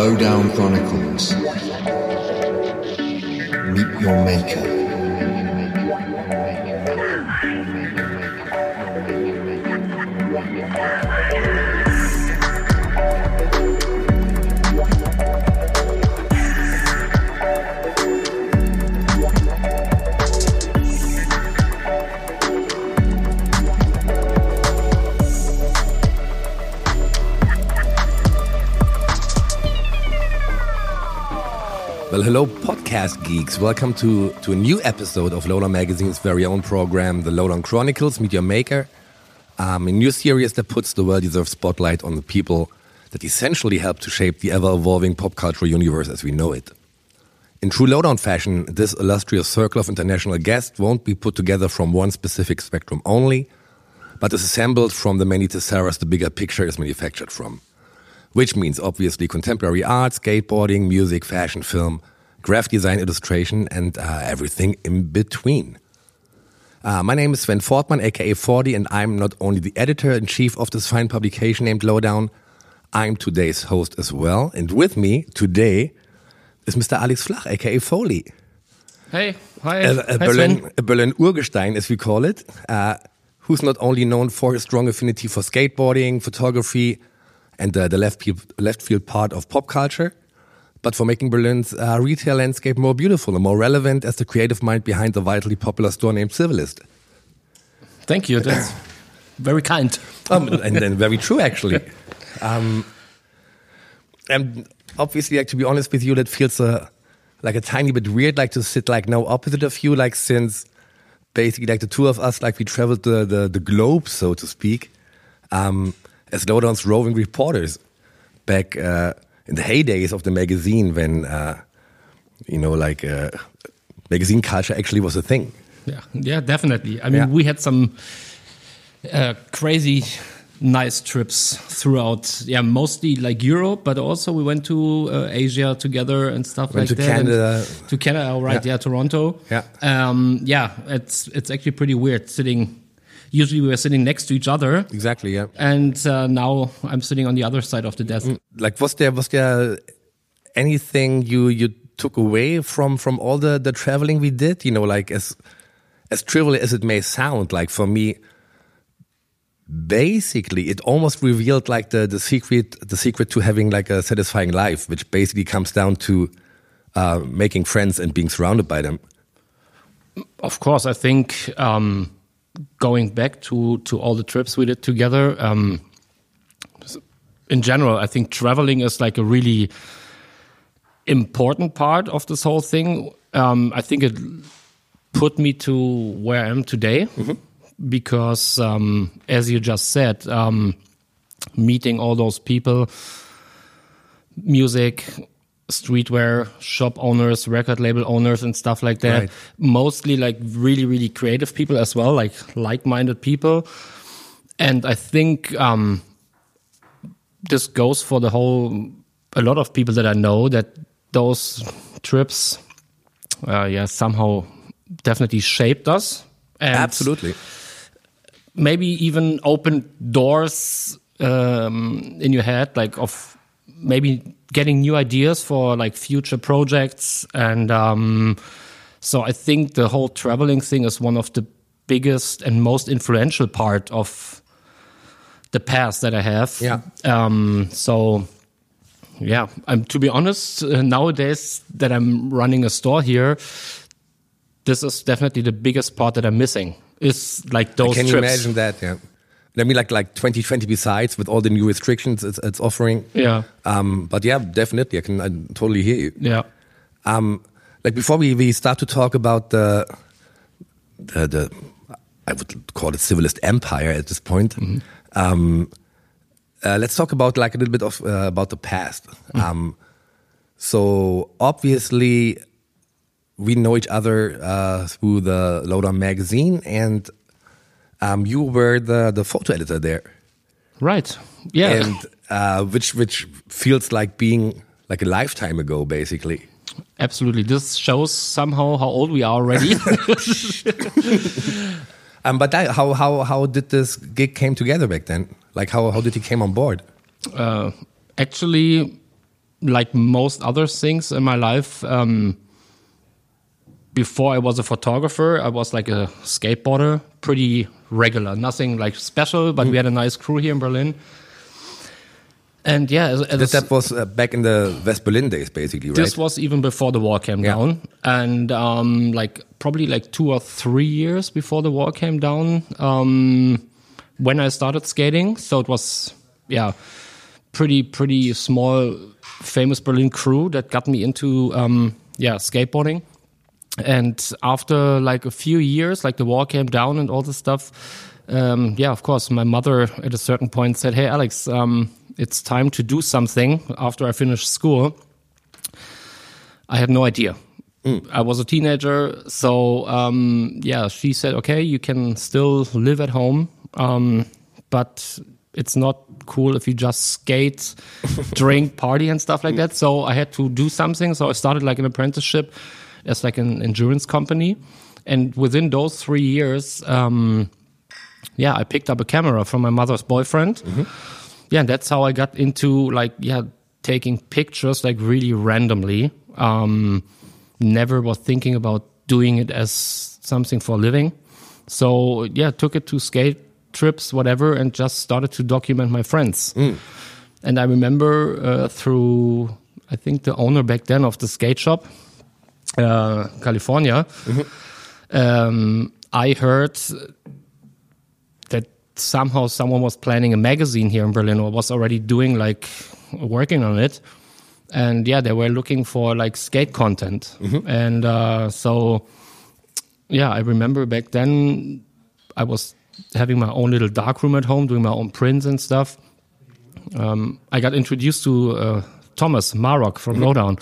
Lowdown Chronicles. Meet your maker. Well, hello, podcast geeks. Welcome to, to a new episode of Lowdown Magazine's very own program, The Lowdown Chronicles, Media Maker. Um, a new series that puts the well-deserved spotlight on the people that essentially help to shape the ever-evolving pop culture universe as we know it. In true Lowdown fashion, this illustrious circle of international guests won't be put together from one specific spectrum only, but is assembled from the many tesseras the bigger picture is manufactured from which means obviously contemporary art, skateboarding, music, fashion, film, graphic design, illustration, and uh, everything in between. Uh, my name is Sven Fortman, aka 40, and I'm not only the editor in chief of this fine publication named Lowdown, I'm today's host as well. And with me today is Mr. Alex Flach, aka Foley. Hey, hi. A, a hi, Berlin, Sven. a Berlin Urgestein, as we call it, uh, who's not only known for his strong affinity for skateboarding, photography, and uh, the left, left field part of pop culture, but for making Berlin's uh, retail landscape more beautiful and more relevant as the creative mind behind the vitally popular store named Civilist. Thank you. That's very kind. Um, and then very true, actually. Um, and obviously, like to be honest with you, that feels uh, like a tiny bit weird, like to sit like now opposite of you, like since basically like the two of us, like we traveled the the, the globe, so to speak, um, as Lowdown's roving reporters back uh, in the heydays of the magazine when uh, you know like uh, magazine culture actually was a thing. Yeah, yeah, definitely. I mean, Yeah. we had some uh, crazy nice trips throughout. Yeah, mostly like Europe, but also we went to uh, Asia together and stuff Went like to that. Canada. to Canada, right? Yeah. Yeah, Toronto. Yeah. um, yeah. It's it's actually pretty weird sitting. Usually we were sitting next to each other, Exactly, yeah. and uh, now I'm sitting on the other side of the desk. like was there was there anything you you took away from from all the the traveling we did you know like as as trivial as it may sound like for me basically it almost revealed like the the secret the secret to having like a satisfying life which basically comes down to uh, making friends and being surrounded by them of course, I think um, going back to to all the trips we did together. Um, in general, I think traveling is like a really important part of this whole thing. Um, I think it put me to where I am today because, um, as you just said, um, meeting all those people, music, streetwear shop owners, record label owners, and stuff like that. Right. Mostly like really, really creative people as well, like like-minded people. And I think um, this goes for the whole. A lot of people that I know that those trips, uh, yeah, somehow definitely shaped us. And absolutely maybe even open doors um, in your head, like of maybe getting new ideas for like future projects. And um, so I think the whole traveling thing is one of the biggest and most influential part of the past that I have. Yeah. Um, so yeah, I'm to be honest, uh, nowadays that I'm running a store here, this is definitely the biggest part that I'm missing. Is like those can you trips. imagine that yeah I mean, like like 2020 besides with all the new restrictions it's, it's offering. Yeah. Um, but yeah, definitely, I can I totally hear you. Yeah. Um, like before we, we start to talk about the, the the I would call it civilist empire at this point. Um, uh, let's talk about like a little bit of uh, about the past. Um, so obviously, we know each other uh, through the Lowdown magazine, and um, you were the the photo editor there, Right. Yeah. and uh, which which feels like being like a lifetime ago, basically. Absolutely. This shows somehow how old we are already. Um, but that, how how how did this gig came together back then? Like how how did you came on board? uh, actually, like most other things in my life, um, before I was a photographer, I was like a skateboarder, pretty regular, nothing like special, but we had a nice crew here in Berlin. And yeah, as, as That, that was uh, back in the West Berlin days, basically, right? this was even before the war came Yeah. down, and um, like probably like two or three years before the war came down, um, when I started skating. So it was yeah, pretty pretty small, famous Berlin crew that got me into um, yeah skateboarding. And after like a few years, like the wall came down and all this stuff, um, yeah, of course, my mother at a certain point said, "Hey, Alex, um, it's time to do something." After I finished school, I had no idea. I was a teenager, so um, yeah, she said, "Okay, you can still live at home, um, but it's not cool if you just skate, drink, party, and stuff like that." So I had to do something. So I started like an apprenticeship as like an insurance company, and within those three years, um, yeah, I picked up a camera from my mother's boyfriend. Yeah, and that's how I got into like yeah taking pictures like really randomly. Um, never was thinking about doing it as something for a living. So yeah, took it to skate trips, whatever, and just started to document my friends. And I remember uh, through I think the owner back then of the skate shop, uh, California. Um, I heard that somehow someone was planning a magazine here in Berlin or was already doing like working on it. And yeah, they were looking for like skate content. And uh, so, yeah, I remember back then I was having my own little dark room at home, doing my own prints and stuff. Um, I got introduced to uh, Thomas Marok from Lowdown.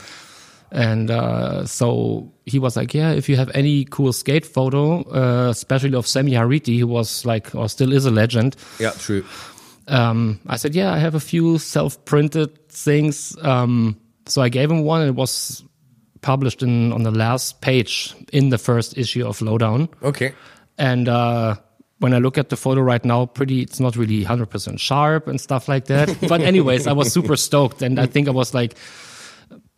And uh, so he was like, "Yeah, if you have any cool skate photo, uh, especially of Semi Hariti, who was like or still is a legend." yeah, true. Um, I said, "Yeah, I have a few self-printed things." Um, so I gave him one, and it was published in on the last page in the first issue of Lowdown. Okay. And uh, when I look at the photo right now, pretty, it's not really 100% sharp and stuff like that. but anyways, I was super stoked, and I think I was like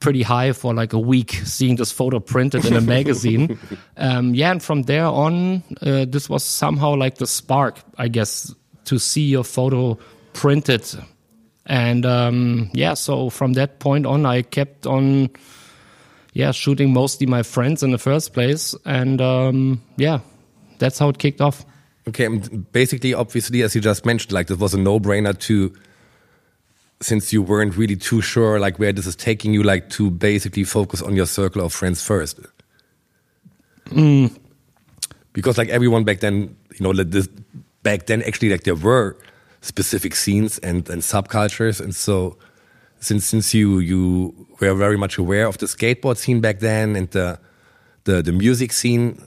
pretty high for like a week seeing this photo printed in a magazine. um, yeah, and from there on, uh, this was somehow like the spark, I guess, to see your photo printed. And um, yeah, so from that point on, I kept on, yeah, shooting mostly my friends in the first place, and um, yeah, that's how it kicked off. Okay, and basically, obviously, as you just mentioned, like this was a no-brainer to, since you weren't really too sure like where this is taking you, like to basically focus on your circle of friends first. Mm. Because like everyone back then, you know, like this, back then actually like there were specific scenes and and subcultures, and so since since you you were very much aware of the skateboard scene back then and the the the music scene,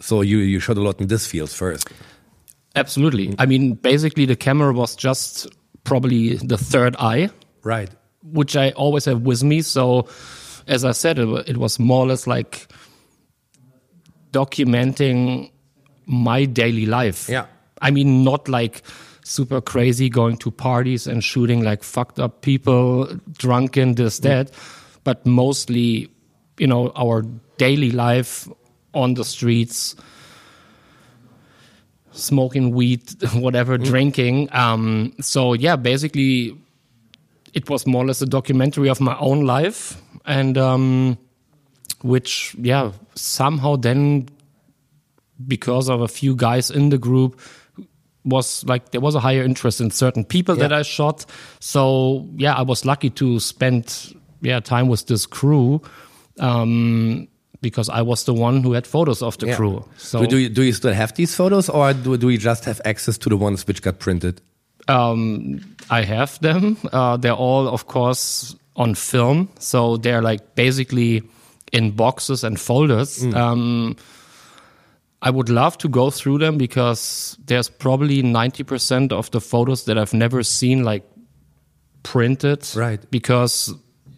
so you you shot a lot in this field first. Absolutely. I mean, basically, the camera was just probably the third eye, Right. which I always have with me. So, as I said, it, it was more or less like documenting my daily life. Yeah. I mean, not like super crazy going to parties and shooting like fucked up people, drunken, this, mm. that, but mostly, you know, our daily life on the streets, smoking weed, whatever, drinking. Um, so yeah, basically, it was more or less a documentary of my own life, and um, which yeah somehow then because of a few guys in the group was like there was a higher interest in certain people that I shot. So yeah, I was lucky to spend yeah time with this crew. Um, because I was the one who had photos of the Yeah. crew. So do, you do you still have these photos, or do do you just have access to the ones which got printed? Um, I have them. Uh, they're all, of course, on film. So they're like basically in boxes and folders. Um, I would love to go through them because there's probably 90% of the photos that I've never seen like printed. Right. Because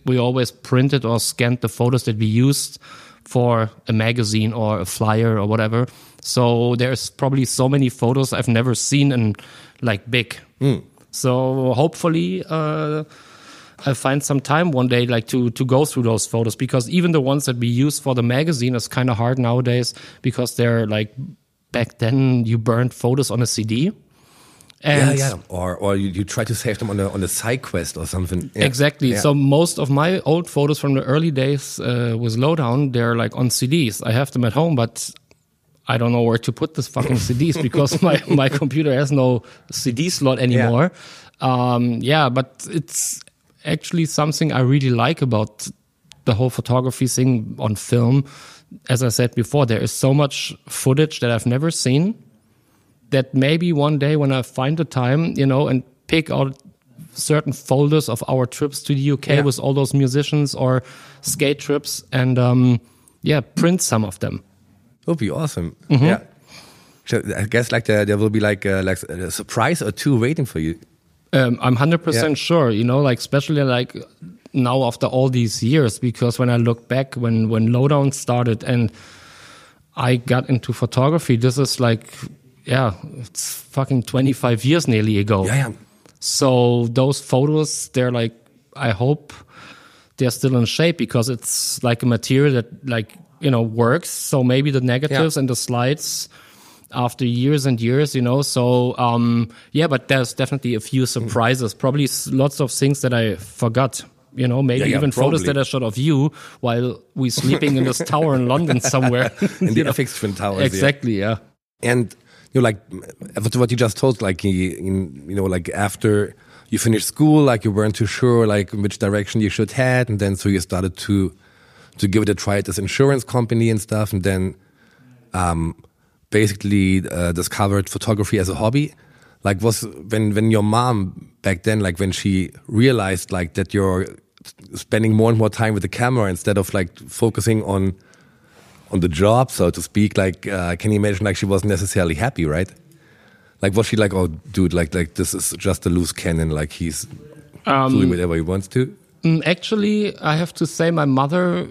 we always printed or scanned the photos that we used for a magazine or a flyer or whatever. So there's probably so many photos I've never seen in like big. So hopefully, uh, I'll find some time one day like to to go through those photos because even the ones that we use for the magazine is kind of hard nowadays because they're like back then you burned photos on a CD. And yeah, yeah. Or or you, you try to save them on a on a side quest or something. Yeah. Exactly. Yeah. So most of my old photos from the early days uh, with Lowdown, they're like on CDs. I have them at home, but I don't know where to put this fucking CDs because my my computer has no CD slot anymore. Yeah. Um, yeah, but it's actually something I really like about the whole photography thing on film. As I said before, there is so much footage that I've never seen that maybe one day when I find the time, you know, and pick out certain folders of our trips to the UK Yeah. with all those musicians or skate trips and um, yeah, print some of them. It would be awesome. Mm-hmm. Yeah. So I guess like there, there will be like a, like a surprise or two waiting for you. Um, I'm hundred percent Yeah. sure. You know, like especially like now after all these years, because when I look back when when Lowdown started and I got into photography, this is like yeah, it's fucking 25 years nearly ago. Yeah, yeah. So those photos, they're like, I hope they're still in shape because it's like a material that like, you know, works. So maybe the negatives Yeah. and the slides after years and years, you know. So, um, yeah, but there's definitely a few surprises, probably lots of things that I forgot. You know, maybe Yeah, yeah, even photos that I shot of you while we sleeping in this tower in London somewhere. In the know? FX Twin Towers. yeah. Exactly, yeah. And you know, like what what you just told, like you you know, like after you finished school, like you weren't too sure, like which direction you should head, and then so you started to to give it a try at this insurance company and stuff, and then um, basically uh, discovered photography as a hobby. Like was when when your mom back then, like when she realized like that you're spending more and more time with the camera instead of like focusing on on the job, so to speak. Like, uh, can you imagine? Like, she wasn't necessarily happy, right? Like, was she like, "Oh, dude, like, like this is just a loose cannon. Like, he's doing whatever he wants to." Mm, Actually, I have to say, my mother.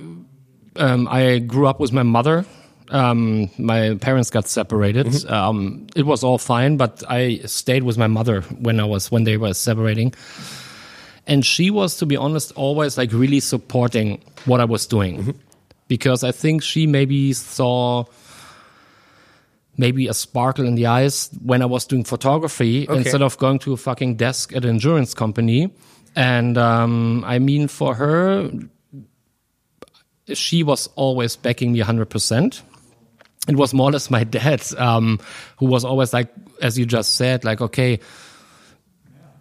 Um, I grew up with my mother. Um, my parents got separated. Um, it was all fine, but I stayed with my mother when I was when they were separating. And she was, to be honest, always like really supporting what I was doing, because I think she maybe saw maybe a sparkle in the eyes when I was doing photography Okay. instead of going to a fucking desk at an insurance company. And um, I mean, for her, she was always backing me 100%. It was more or less my dad, um, who was always like, as you just said, like, okay,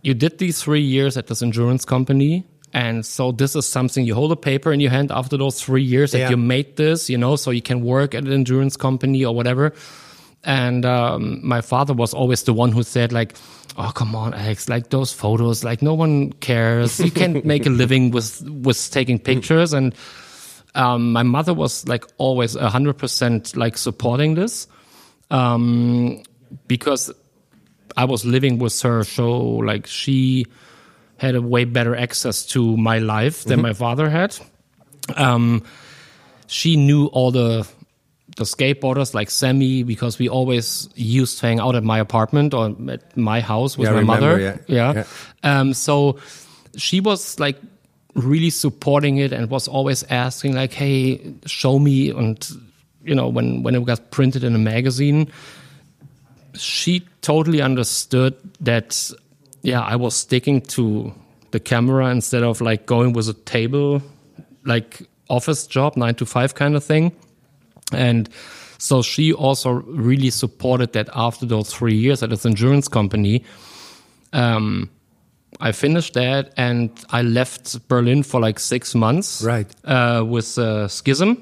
you did these three years at this insurance company. And so this is something you hold a paper in your hand after those three years that Yeah. you made this, you know, so you can work at an insurance company or whatever. And um, my father was always the one who said, like, "Oh, come on, Alex! Like those photos, like no one cares. You can't make a living with with taking pictures." And um, my mother was like always hundred percent like supporting this, um, because I was living with her. So like she had a way better access to my life than my father had. Um, she knew all the the skateboarders like Sammy because we always used to hang out at my apartment or at my house with Yeah, my remember, mother. yeah. Um, so she was like really supporting it and was always asking like, "Hey, show me." And you know, when when it got printed in a magazine, she totally understood that. Yeah, I was sticking to the camera instead of like going with a table, like office job, nine to five kind of thing. And so she also really supported that after those three years at this insurance company. Um, I finished that and I left Berlin for like six months. Right. Uh, with uh, Schism.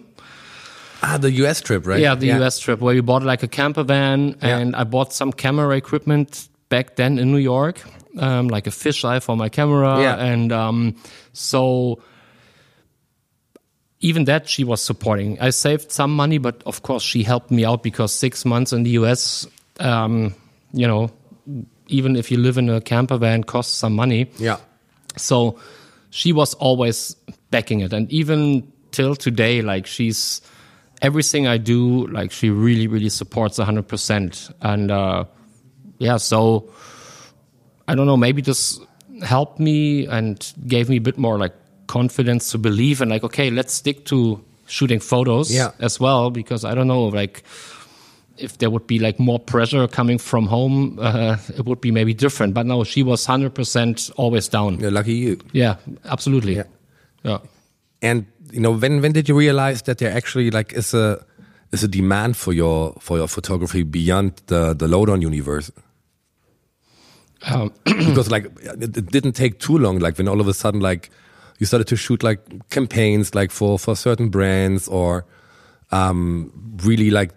Ah, the US trip, right? Yeah, the US trip where we bought like a camper van and I bought some camera equipment back then in New York, um, like a fisheye for my camera. Yeah. And um, so even that she was supporting. I saved some money, but of course she helped me out because six months in the US, um, you know, even if you live in a camper van, costs some money. Yeah. So she was always backing it. And even till today, like she's everything I do, like she really, really supports 100%. And uh, yeah, so I don't know, maybe this helped me and gave me a bit more like confidence to believe and like okay let's stick to shooting photos Yeah. as well because i don't know like if there would be like more pressure coming from home uh, it would be maybe different but no she was 100% always down Yeah, lucky you. yeah absolutely Yeah. yeah And you know, when when did you realize that there actually like is a is a demand for your for your photography beyond the the lowdown universe? Um, because like it, didn't take too long. Like when all of a sudden like you started to shoot like campaigns like for for certain brands or um really like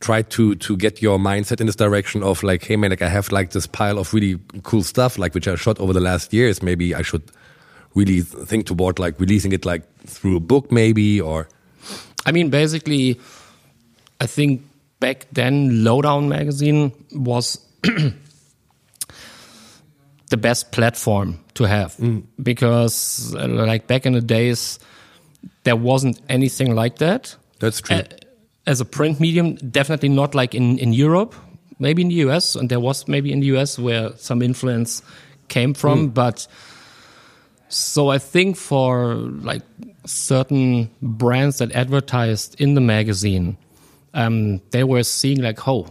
try to to get your mindset in this direction of like hey man like I have like this pile of really cool stuff like which I shot over the last years maybe I should really think toward like releasing it like through a book maybe or I mean, basically, I think back then, Lowdown magazine was the best platform to have. Because, uh, like back in the days, there wasn't anything like that. that's true. A- As a print medium, definitely not like in, in Europe, maybe in the US, and there was maybe in the US where some influence came from, but so I think for like certain brands that advertised in the magazine, um, they were seeing like, oh,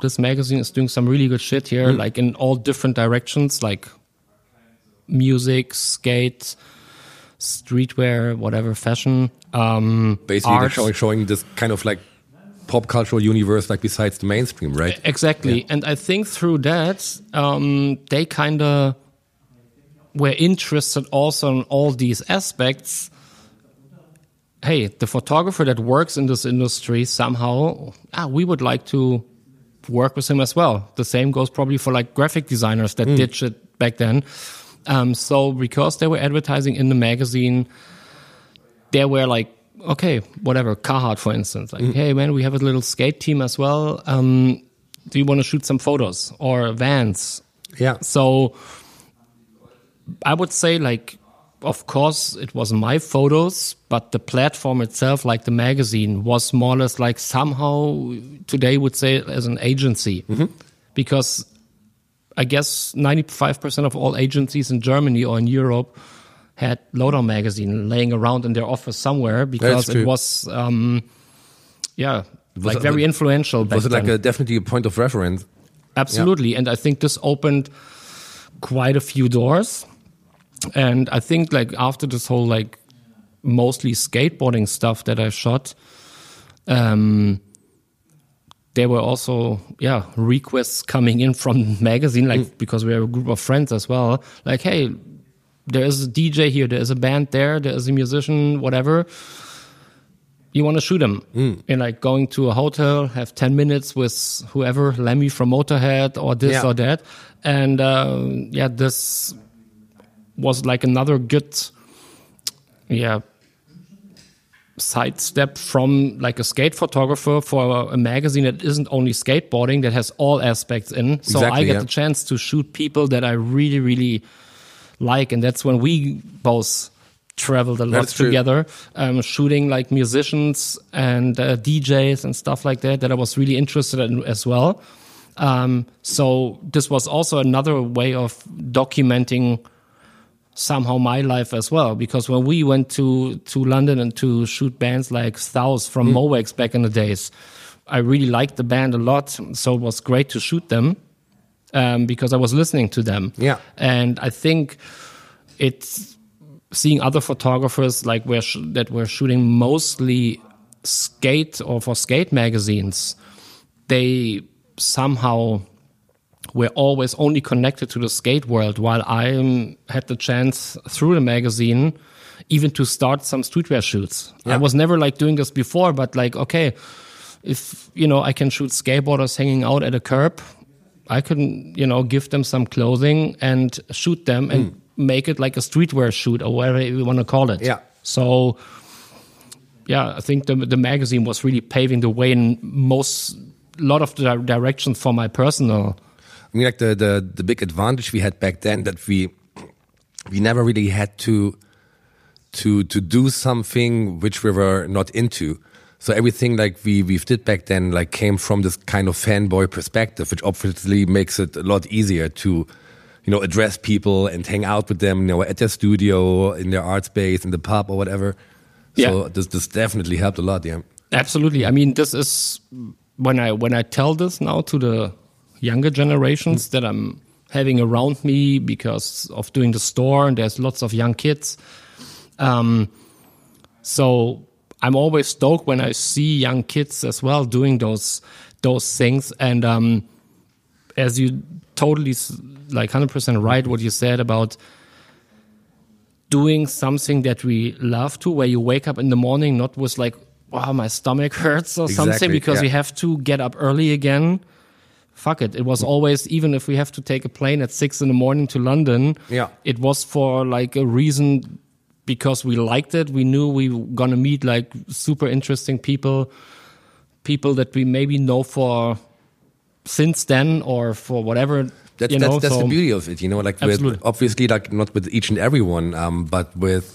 this magazine is doing some really good shit here, like in all different directions, like music, skate, streetwear, whatever, fashion. Um, basically they're showing showing this kind of like pop cultural universe like besides the mainstream right Exactly. And I think through that, um, they kind of were interested also in all these aspects. Hey, the photographer that works in this industry somehow, ah, we would like to work with him as well. The same goes probably for like graphic designers that did shit back then. Um, so because they were advertising in the magazine, they were like, okay, whatever, Carhartt, for instance, like, hey man, we have a little skate team as well. Um, do you want to shoot some photos or Vans? yeah So I would say, like, of course, it was my photos, but the platform itself, like the magazine, was more or less like somehow today would say as an agency, because I guess ninety five percent of all agencies in Germany or in Europe had Lowdown magazine laying around in their office somewhere because it was, um, yeah, like it- very influential. Was it like then. a definitely a point of reference Absolutely. And I think this opened quite a few doors. And I think like after this whole like mostly skateboarding stuff that I shot, um, there were also yeah requests coming in from magazine like because we are a group of friends as well. Like hey there is a dj here there is a band there there is a musician whatever. You want to shoot him? And like going to a hotel have 10 minutes with whoever lemmy from motorhead or this Yeah. or that. And uh, yeah this was like another good yeah sidestep from like a skate photographer for a magazine that isn't only skateboarding that has all aspects in. So i get yeah. the chance to shoot people that i really really like and that's when we both traveled a lot That's together um, shooting like musicians and uh, djs and stuff like that that i was really interested in as well. Um, so this was also another way of documenting somehow my life as well because when we went to to London and to shoot bands like Thous Mm. from Mo' Wax back in the days, I really liked the band a lot. So it was great to shoot them um, because I was listening to them. Yeah. and I think it's seeing other photographers like were that were shooting mostly skate or for skate magazines. They somehow were always only connected to the skate world while I had the chance through the magazine even to start some streetwear shoots. I was never like doing this before, but like, okay, if, you know, I can shoot skateboarders hanging out at a curb, I can, you know, give them some clothing and shoot them and hmm. make it like a streetwear shoot or whatever you want to call it. Yeah. So, yeah, I think the the magazine was really paving the way in most, lot of the di- directions for my personal I mean, like the, the the big advantage we had back then that we we never really had to to to do something which we were not into. So everything like we we did back then like came from this kind of fanboy perspective, which obviously makes it a lot easier to, you know, address people and hang out with them, you know, at their studio, in their art space, in the pub or whatever. So Yeah. this this definitely helped a lot. Yeah. Absolutely. I mean, this is when I when I tell this now to the younger generations that I'm having around me because of doing the store, and there's lots of young kids. Um, so I'm always stoked when I see young kids as well doing those those things. And um, as you totally like 100% right, what you said about doing something that we love to, where you wake up in the morning not with like, wow, my stomach hurts or something because yeah. we have to get up early again. Fuck it. It was always, even if we have to take a plane at six in the morning to London, Yeah. it was for like a reason because we liked it. We knew we were going to meet like super interesting people, people that we maybe know for since then or for whatever. That's, you that's, know, that's so- the beauty of it, you know, like with, obviously like not with each and every one, um, but with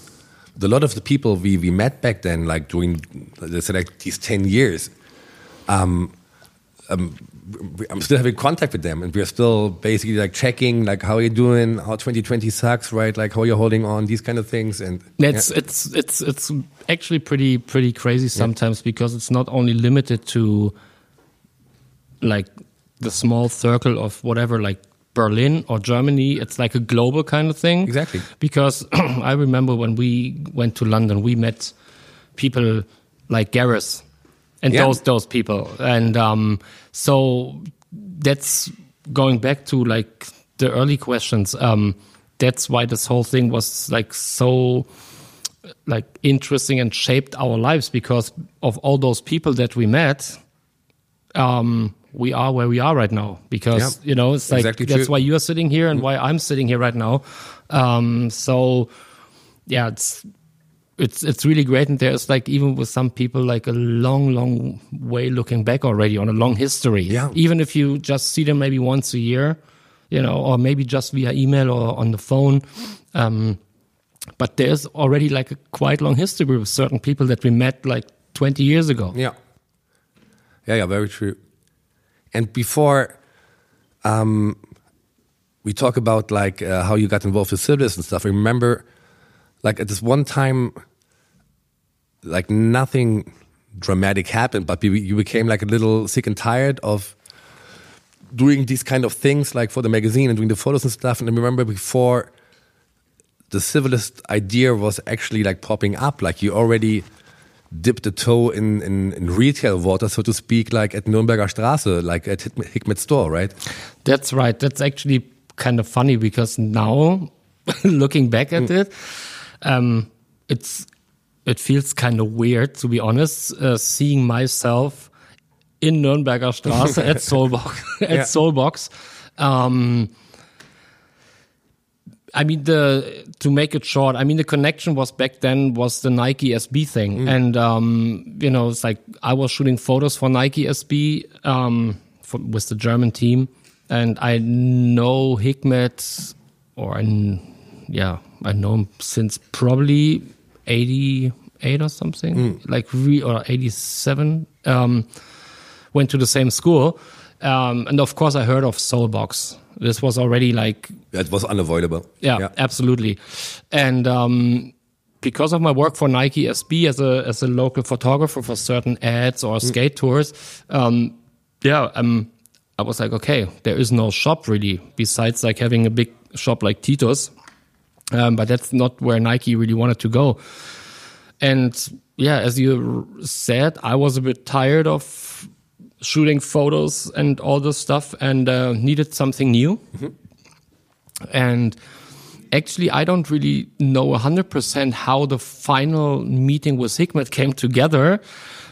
a lot of the people we, we met back then, like during let's say like these 10 years, um, um, I'm still having contact with them and we're still basically like checking like how are you're doing, how 2020 sucks, right? Like how you're holding on, these kind of things. And It's yeah. it's it's it's actually pretty pretty crazy sometimes because it's not only limited to like the small circle of whatever like Berlin or Germany. It's like a global kind of thing. Exactly. Because I remember when we went to London, we met people like Gareth and Yeah. those those people, and um, so that's going back to like the early questions. Um, that's why this whole thing was like so like interesting and shaped our lives because of all those people that we met um we are where we are right now because Yeah. you know it's like Exactly that's true. why you're sitting here and why I'm sitting here right now um so yeah it's it's it's really great and there's like even with some people like a long long way looking back already on a long history Yeah. even if you just see them maybe once a year you know or maybe just via email or on the phone um but there's already like a quite long history with certain people that we met like 20 years ago Yeah. Yeah, yeah, very true. And before um, we talk about like uh, how you got involved with Civilist and stuff, I remember like at this one time, like nothing dramatic happened, but you, you became like a little sick and tired of doing these kind of things like for the magazine and doing the photos and stuff. And I remember before the civilist idea was actually like popping up, like you already dipped a toe in, in, in retail water, so to speak, like at Nürnberger Straße, like at Hikmet store, right? That's right. That's actually kind of funny because now, looking back at mm. it, um, it's it feels kind of weird to be honest, uh, seeing myself in Nürnberger Straße at Soulbox at Yeah. Soulbox. Um, I mean the to make it short. I mean the connection was back then was the Nike SB thing, and um, you know it's like I was shooting photos for Nike SB um, for, with the German team, and I know Hikmet, or I, yeah, I know him since probably eighty eight or something, like re or eighty seven. Um, went to the same school, um, and of course I heard of Soulbox. This was already like That was unavoidable. yeah, absolutely. And um, because of my work for Nike SB as a as a local photographer for certain ads or skate tours, um, yeah, um, I was like, okay, there is no shop really besides like having a big shop like Titus, um, but that's not where Nike really wanted to go. And yeah, as you said, I was a bit tired of shooting photos and all this stuff and uh, needed something new. And actually, I don't really know 100% how the final meeting with Hikmet came together.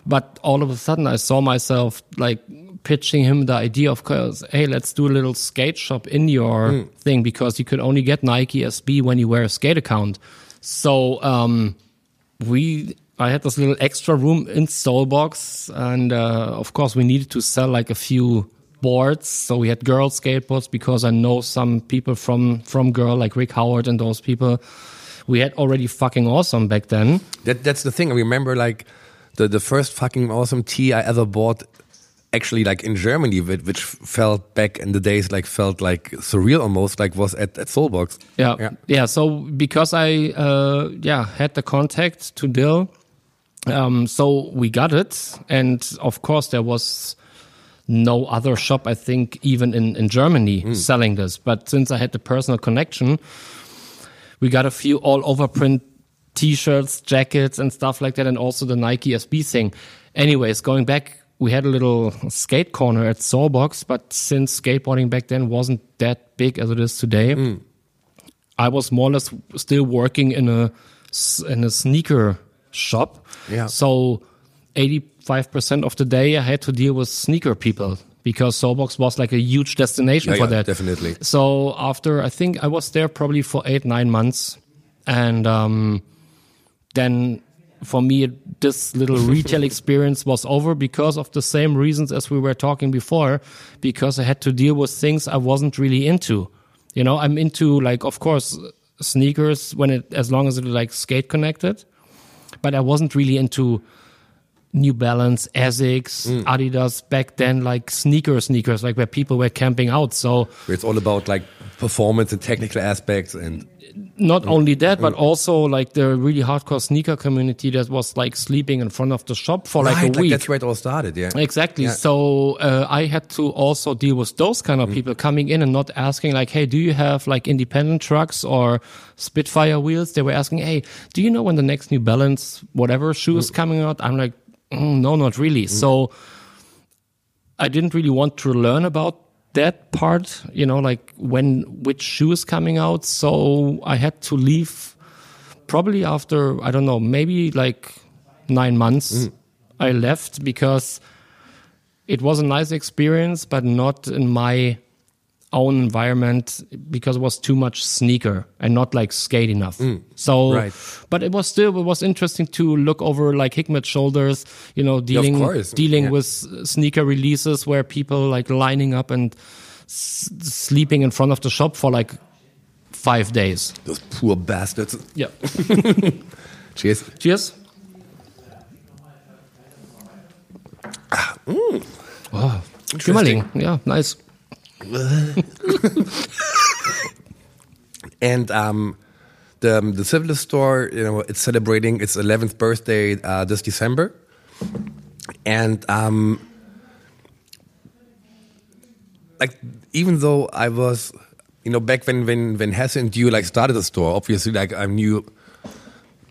But all of a sudden, I saw myself like pitching him the idea of, course, hey, let's do a little skate shop in your thing because you could only get Nike SB when you wear a skate account. So, um, we I had this little extra room in Soulbox, and uh, of course we needed to sell like a few boards. So we had girl skateboards because I know some people from from girl like Rick Howard and those people. We had already fucking awesome back then. That that's the thing. I remember like the the first fucking awesome tee I ever bought actually like in Germany, which, which felt back in the days like felt like surreal almost, like was at at Soulbox. Yeah, yeah. yeah so because I uh, yeah had the contact to Dill, um, so we got it, and of course there was no other shop I think even in in Germany mm. selling this. But since I had the personal connection, we got a few all over print T-shirts, jackets, and stuff like that, and also the Nike SB thing. Anyways, going back we had a little skate corner at Soulbox, but since skateboarding back then wasn't that big as it is today, mm. I was more or less still working in a in a sneaker shop. Yeah. So 85% of the day I had to deal with sneaker people because Soulbox was like a huge destination yeah, for yeah, that. Definitely. So after I think I was there probably for eight, nine months. And um, then for me, this little retail experience was over because of the same reasons as we were talking before, because I had to deal with things I wasn't really into. You know, I'm into like, of course, sneakers when it, as long as it like skate connected, but I wasn't really into New Balance, Asics, mm. Adidas back then, like sneaker sneakers, like where people were camping out. So it's all about like performance and technical aspects and not only that, but also like the really hardcore sneaker community that was like sleeping in front of the shop for right, like a like week. That's where it all started, yeah. Exactly. Yeah. So uh, I had to also deal with those kind of mm. people coming in and not asking like, "Hey, do you have like independent trucks or Spitfire wheels?" They were asking, "Hey, do you know when the next New Balance whatever shoe is mm. coming out?" I'm like, mm, "No, not really." Mm. So I didn't really want to learn about that part, you know, like when which shoe is coming out. So I had to leave probably after, I don't know, maybe like nine months. Mm. I left because it was a nice experience, but not in my own environment because it was too much sneaker and not like skate enough. Mm, so, right. but it was still it was interesting to look over like Hikmet shoulders, you know, dealing yeah, dealing yeah. with sneaker releases where people like lining up and sleeping in front of the shop for like five days. Those poor bastards. Yeah. Cheers. Cheers. Mm. Oh, Schimmerling. Yeah, nice. and um, the um, the Civilist store, you know, it's celebrating its 11th birthday uh, this December, and um, like even though I was, you know, back when when when Hesse and you like started the store, obviously like I knew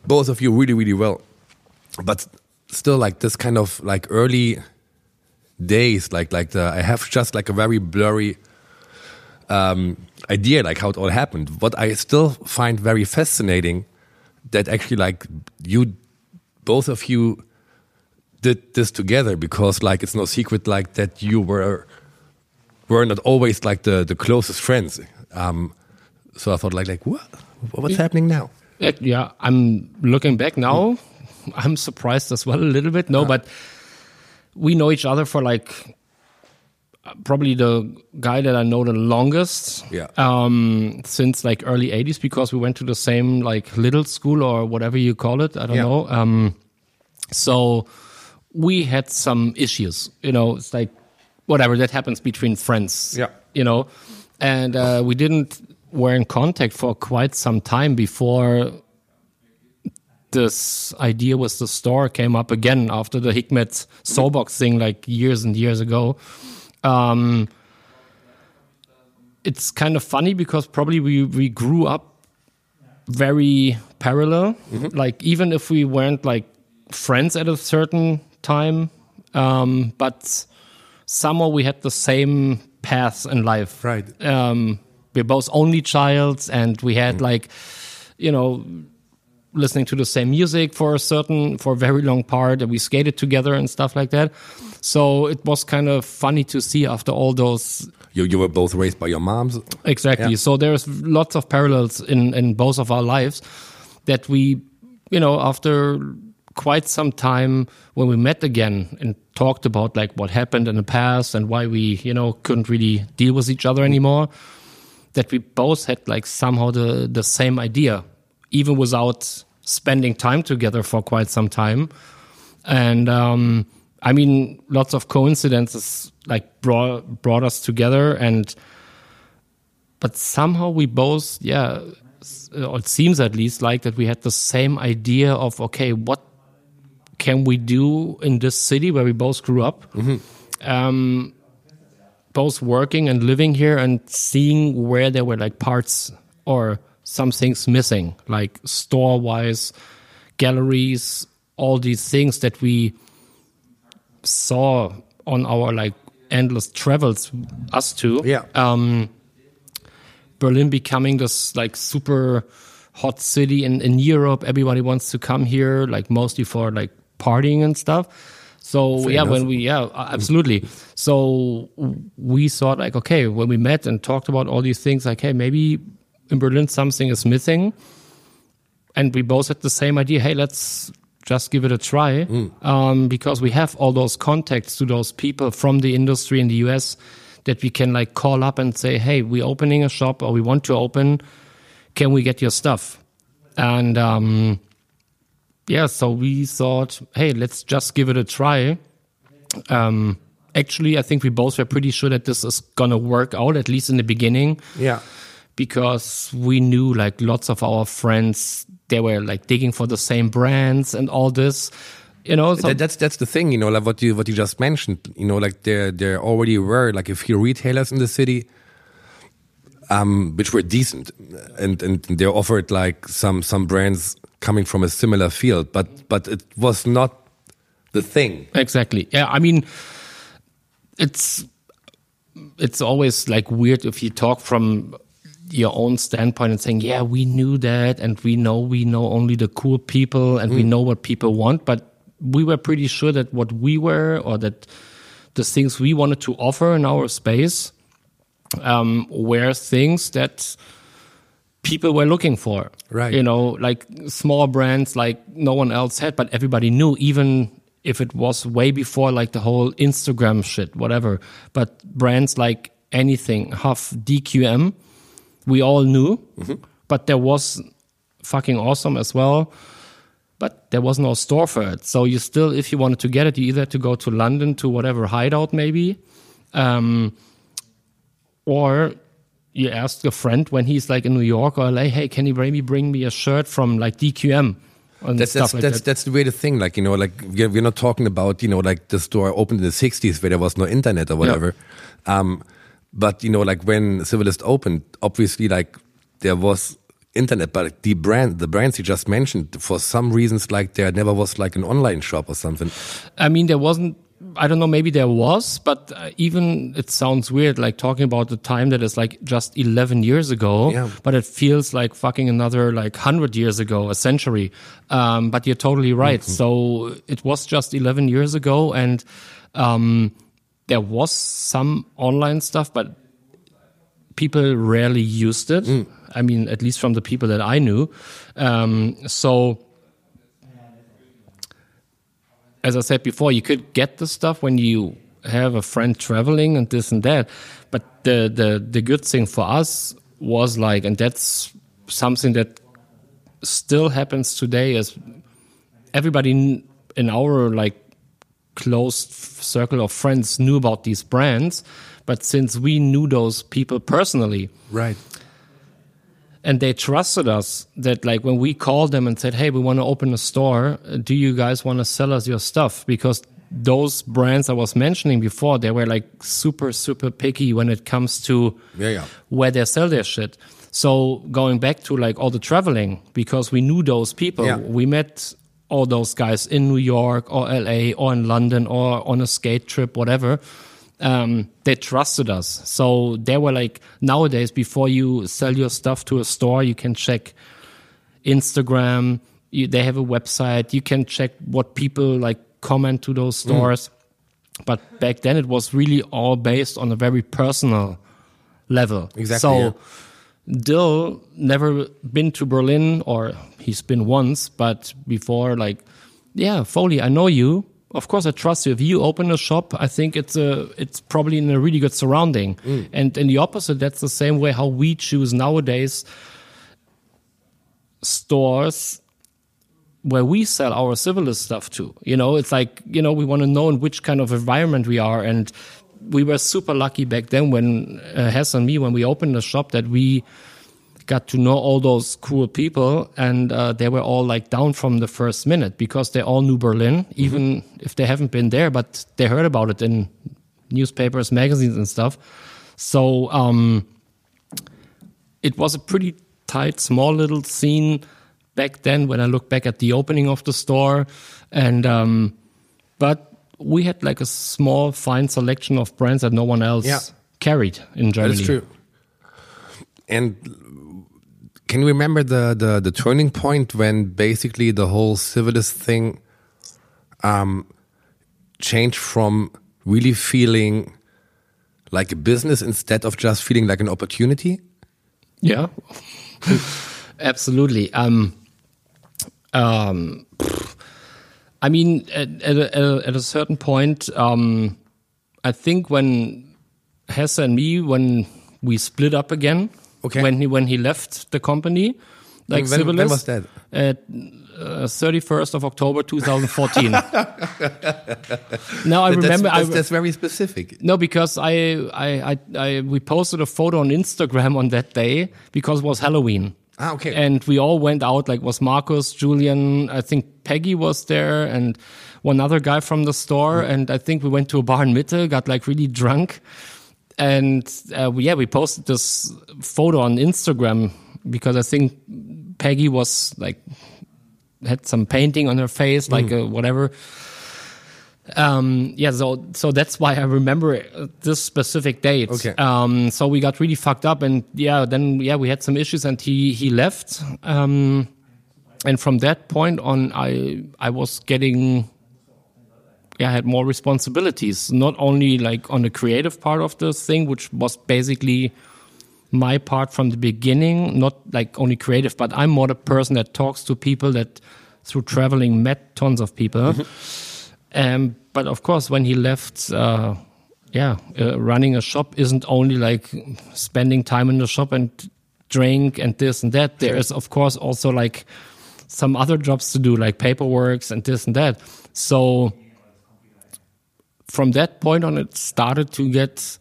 both of you really really well, but still like this kind of like early days like like the I have just like a very blurry um, idea like how it all happened. What I still find very fascinating that actually like you both of you did this together because like it's no secret like that you were were not always like the the closest friends. Um, so I thought like like what what's happening now? Yeah, I'm looking back now. I'm surprised as well a little bit. No, but we know each other for like probably the guy that I know the longest. Yeah. Um, since like early '80s because we went to the same like little school or whatever you call it. I don't Yeah. know. Um, so we had some issues. You know, it's like whatever that happens between friends. Yeah. You know, and uh, we didn't were in contact for quite some time before this idea with the store came up again after the Hikmet Soulbox thing like years and years ago. Um, it's kind of funny because probably we, we grew up very parallel. Like even if we weren't like friends at a certain time, um, but somehow we had the same paths in life. Right. Um, we're both only childs, and we had like, you know, listening to the same music for a certain for a very long part, and we skated together and stuff like that. So it was kind of funny to see after all those You you were both raised by your moms. Exactly. Yeah. So there's lots of parallels in in both of our lives that we, you know, after quite some time when we met again and talked about like what happened in the past and why we, you know, couldn't really deal with each other anymore, that we both had like somehow the the same idea, even without spending time together for quite some time. And um I mean, lots of coincidences like brought brought us together, and but somehow we both, yeah, or it seems at least like that we had the same idea of okay, what can we do in this city where we both grew up? Um, both working and living here and seeing where there were like parts or some things missing, like store wise, galleries, all these things that we saw on our like endless travels, us two. Yeah. Um, Berlin becoming this like super hot city in, in Europe. Everybody wants to come here, like mostly for like partying and stuff. So Fair yeah, enough. when we yeah, absolutely. So we thought like, okay, when we met and talked about all these things, like, hey, maybe in Berlin something is missing, and we both had the same idea. Hey, let's just give it a try, um, because we have all those contacts to those people from the industry in the US that we can like call up and say, hey, we're opening a shop or we want to open. Can we get your stuff? And um, yeah, so we thought, hey, let's just give it a try. Um, actually, I think we both were pretty sure that this is gonna work out, at least in the beginning, Yeah. Because we knew like lots of our friends they were like digging for the same brands and all this. You know, so that's that's the thing, you know, like what you what you just mentioned. You know, like there there already were like a few retailers in the city, um, which were decent, and and they offered like some some brands coming from a similar field, but but it was not the thing. Exactly. Yeah, I mean, it's it's always like weird if you talk from your own standpoint and saying, "Yeah, we knew that, and we know we know only the cool people, and we know what people want." But we were pretty sure that what we were, or that the things we wanted to offer in our space, um, were things that people were looking for. Right. You know, like small brands like no one else had, but everybody knew, even if it was way before like the whole Instagram shit, whatever. But brands like anything, Huff, DQM, we all knew, but there was fucking awesome as well. But there was no store for it. So you still, if you wanted to get it, you either had to go to London to whatever hideout maybe. Um, or you ask a friend when he's like in New York or LA, hey, can you maybe bring me a shirt from like DQM and That's stuff that's like that's that? that's the way to think. Like you know, like we're, we're not talking about you know like the store opened in the '60s where there was no internet or whatever. Um, but you know, like when Civilist opened, obviously like there was internet, but the brand, the brands you just mentioned, for some reasons, like there never was like an online shop or something. I mean, there wasn't. I don't know. Maybe there was, but uh, even it sounds weird, like talking about the time that is like just eleven years ago. Yeah. But it feels like fucking another like hundred years ago, a century. Um, but you're totally right. So it was just eleven years ago, and um, there was some online stuff, but people rarely used it. I mean, at least from the people that I knew. Um, so as I said before, you could get the stuff when you have a friend traveling and this and that. But the the the good thing for us was like, and that's something that still happens today, is everybody in our like close circle of friends knew about these brands. But since we knew those people personally, Right. and they trusted us that like when we called them and said hey we want to open a store do you guys want to sell us your stuff because those brands i was mentioning before they were like super super picky when it comes to Yeah, yeah. where they sell their shit so going back to like all the traveling because we knew those people Yeah. we met all those guys in new york or la or in london or on a skate trip whatever um, they trusted us. So they were like, nowadays, before you sell your stuff to a store, you can check Instagram. You, they have a website. You can check what people like comment to those stores. But back then, it was really all based on a very personal level. Exactly, So yeah. Dill never been to Berlin, or he's been once, but before, like, yeah, Foley, I know you. Of course, I trust you. If you open a shop, I think it's a, it's probably in a really good surrounding. Mm. And in the opposite, that's the same way how we choose nowadays stores where we sell our civilist stuff to. You know, it's like, you know, we want to know in which kind of environment we are. And we were super lucky back then when uh, Hess and me, when we opened the shop, that we got to know all those cool people. And uh, they were all like down from the first minute because they all knew Berlin, even if they haven't been there, but they heard about it in newspapers, magazines, and stuff. So um, it was a pretty tight, small little scene back then when I look back at the opening of the store. And, um, but we had like a small, fine selection of brands that no one else Yeah. carried in Germany. That's true. And can you remember the, the, the turning point when basically the whole civilist thing um, changed from really feeling like a business instead of just feeling like an opportunity? Yeah, absolutely. Um, um, pff, I mean, at, at, a, at a certain point, um, I think when Hesse and me, when we split up again, Okay. when he when he left the company, like When- when was that? At thirty first of October, two thousand fourteen. now I remember. that's, that's, I, that's very specific. no, because I, I, I, I, we posted a photo on Instagram on that day because it was Halloween. Ah, okay. And we all went out, like was Marcus, Julian, I think Peggy was there and one other guy from the store. And I think we went to a bar in Mitte, got like really drunk. And uh, we- yeah, we posted this photo on Instagram because I think Peggy was like, had some painting on her face, like uh, whatever um yeah so so that's why i remember uh, this specific date. Okay. um so we got really fucked up and yeah then yeah we had some issues and he he left. Um and from that point on i i was getting yeah i had more responsibilities not only like on the creative part of the thing which was basically my part from the beginning not like only creative but i'm more the person that talks to people that through traveling met tons of people um, but of course, when he left, uh, yeah, uh, running a shop isn't only like spending time in the shop and drink and this and that. There is, of course, also like some other jobs to do, like paperworks and this and that. So from that point on, it started to get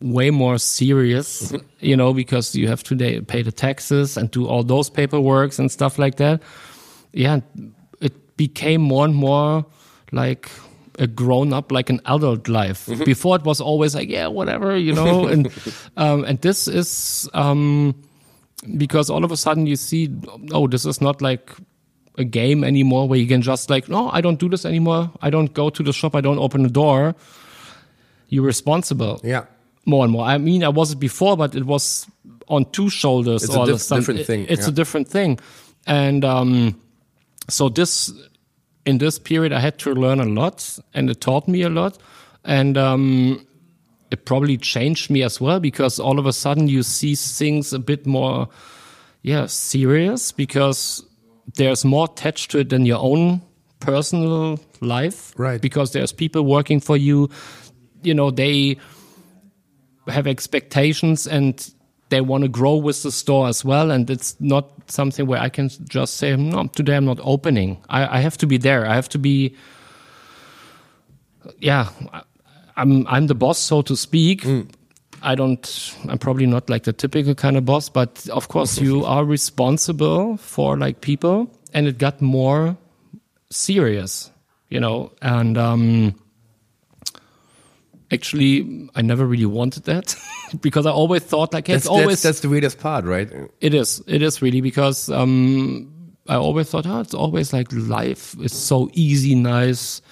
way more serious, you know, because you have to pay the taxes and do all those paperworks and stuff like that. Yeah, it became more and more like a grown up, like an adult life. Before it was always like, yeah, whatever, you know, and um, and this is um, because all of a sudden you see, oh, this is not like a game anymore where you can just like, no, I don't do this anymore. I don't go to the shop. I don't open the door. You're responsible Yeah. more and more. I mean, I was it before, but it was on two shoulders. It's a diff- different thing, It's a different thing, and um, so this in this period, I had to learn a lot, and it taught me a lot, and um, it probably changed me as well because all of a sudden you see things a bit more, yeah, serious because there's more attached to it than your own personal life, Right. Because there's people working for you, you know, they have expectations and they want to grow with the store as well. And it's not something where I can just say, no, today I'm not opening. I, I have to be there. I have to be, yeah, I'm, I'm the boss, so to speak. I don't, I'm probably not like the typical kind of boss, but of course you are responsible for like people and it got more serious, you know, and, um, actually I never really wanted that because I always thought like hey, That's, it's always that's, that's the weirdest part, right? it is. It is really because um I always thought oh it's always like life is so easy nice.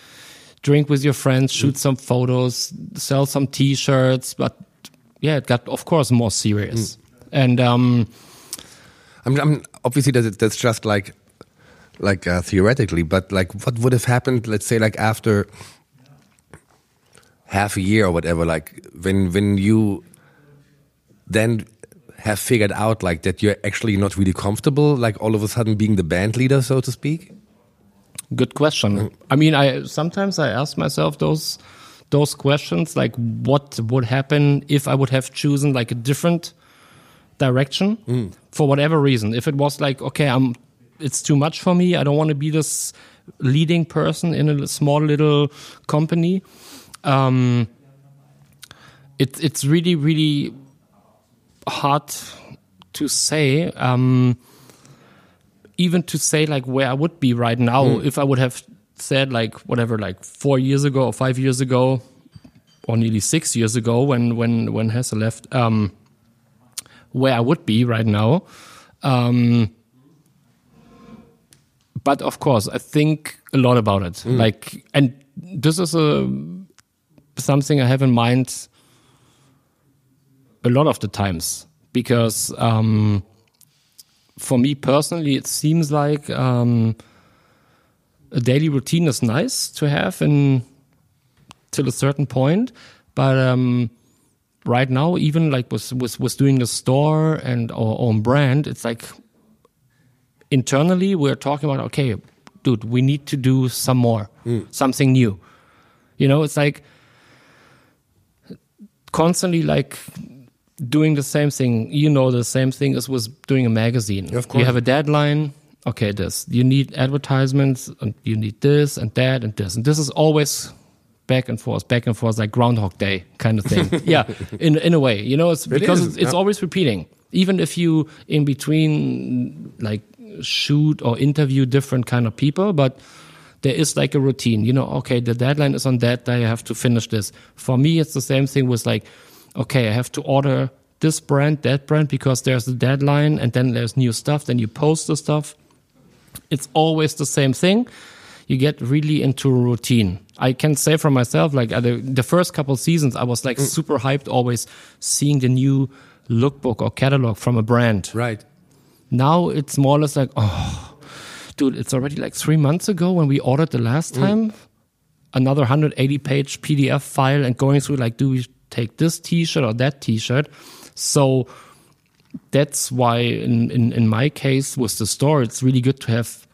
Drink with your friends shoot some photos sell some t-shirts. But yeah it got of course more serious. And um I'm, I'm obviously that's, that's just like like uh, theoretically, but like what would have happened? Let's say like after half a year or whatever, like when when you then have figured out like that you're actually not really comfortable, like all of a sudden being the band leader, so to speak. Good question. Mm. I mean, I sometimes I ask myself those those questions, like what would happen if I would have chosen like a different direction mm. for whatever reason. If it was like, okay, I'm it's too much for me. I don't want to be this leading person in a small little company. Um, it's it's really really hard to say. Um, even to say like where I would be right now Mm. if I would have said like whatever like four years ago or five years ago or nearly six years ago when when when Hesse left, um, where I would be right now. Um, but of course, I think a lot about it. Like, and this is a something I have in mind a lot of the times because um, for me personally, it seems like um, a daily routine is nice to have in till a certain point, but um, right now, even like with with with doing the store and our own brand, it's like internally we're talking about okay, dude, we need to do some more, something new. You know, it's like constantly like doing the same thing. You know, the same thing as was doing a magazine. Of course. You have a deadline. Okay, this you need advertisements, and you need this and that and this, and this is always back and forth, back and forth, like Groundhog Day kind of thing. yeah, in in a way, you know, it's because is, it's, it's yeah. always repeating. Even if you in between like shoot or interview different kind of people, but there is like a routine. You know, okay, the deadline is on that day. I have to finish this. For me, it's the same thing with like, okay, I have to order this brand, that brand, because there's the deadline, and then there's new stuff. Then you post the stuff. It's always the same thing. You get really into a routine. I can say for myself, like the, the first couple seasons, I was like mm. super hyped, always seeing the new lookbook or catalog from a brand. Right. Now it's more or less like, oh, dude, it's already like three months ago when we ordered the last mm. time. Another 180 page PDF file and going through like, do we take this t shirt or that t shirt? So that's why, in, in, in my case, with the store, it's really good to have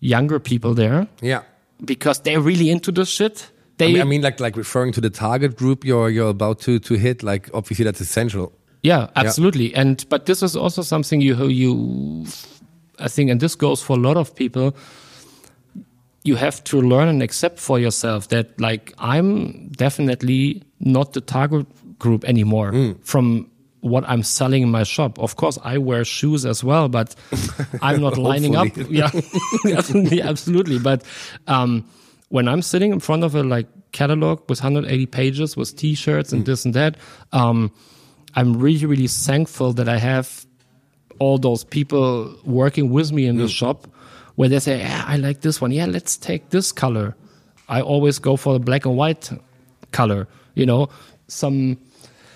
younger people there Yeah. because they're really into this shit. They, I mean, I mean, like like referring to the target group you're you're about to to hit. Like obviously that's essential. Yeah, absolutely. And but this is also something you you I think and this goes for a lot of people you have to learn and accept for yourself that like I'm definitely not the target group anymore from what I'm selling in my shop. Of course, I wear shoes as well, but I'm not lining up. Yeah, absolutely, absolutely. But um, when I'm sitting in front of a like catalog with 180 pages with T-shirts and this and that, um, I'm really, really thankful that I have all those people working with me in the shop where they say, yeah, I like this one. Yeah, let's take this color. I always go for the black and white color. You know, some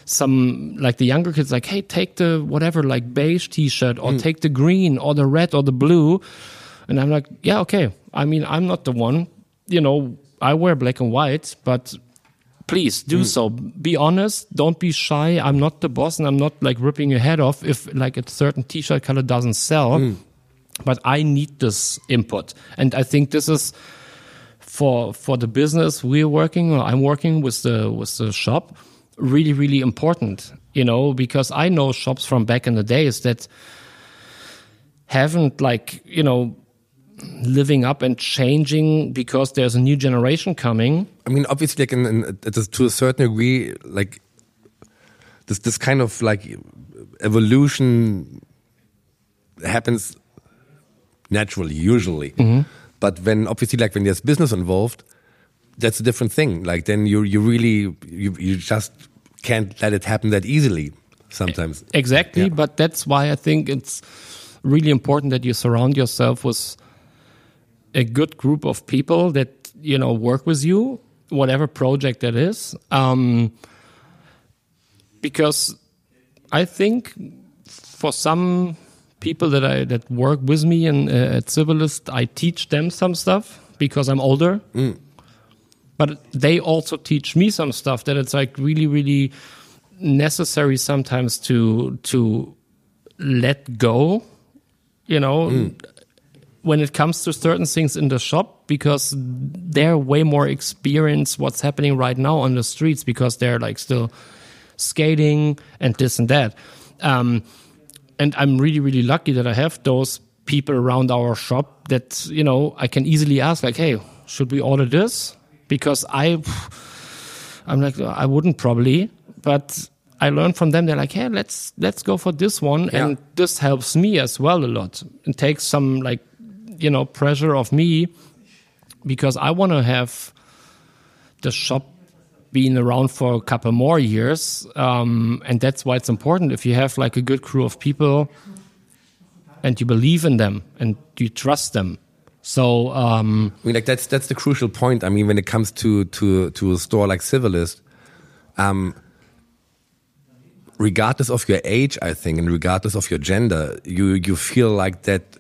some like the younger kids like, hey, take the whatever like beige T-shirt or mm. take the green or the red or the blue, and I'm like, yeah, okay. I mean, I'm not the one. You know, I wear black and white, but please do hmm. so. Be honest. Don't be shy. I'm not the boss, and I'm not like ripping your head off if like a certain T-shirt color doesn't sell. Hmm. But I need this input, and I think this is for for the business we're working or I'm working with the with the shop really really important. You know, because I know shops from back in the days that haven't like you know living up and changing because there's a new generation coming. I mean, obviously, like in, in, to a certain degree, like this this kind of like evolution happens naturally, usually. Mm-hmm. But when obviously, like when there's business involved, that's a different thing. Like then you you really you you just can't let it happen that easily. Sometimes. Exactly, Yeah. but that's why I think it's really important that you surround yourself with a good group of people that you know work with you, whatever project that is. Um, because I think for some people that I that work with me and uh, at Civilist, I teach them some stuff because I'm older. But they also teach me some stuff that it's like really, really necessary sometimes to to let go. You know, when it comes to certain things in the shop because they're way more experienced what's happening right now on the streets because they're like still skating and this and that. Um, and I'm really, really lucky that I have those people around our shop that you know I can easily ask like, hey, should we order this? Because I, I'm like I wouldn't probably, but I learned from them. They're like, hey, let's let's go for this one, Yeah. and this helps me as well a lot and takes some like you know pressure of me because I want to have the shop being around for a couple more years, um, and that's why it's important. If you have like a good crew of people, and you believe in them and you trust them, so um, I mean, like that's that's the crucial point. I mean, when it comes to to to a store like Civilist, um, regardless of your age, I think, and regardless of your gender, you you feel like that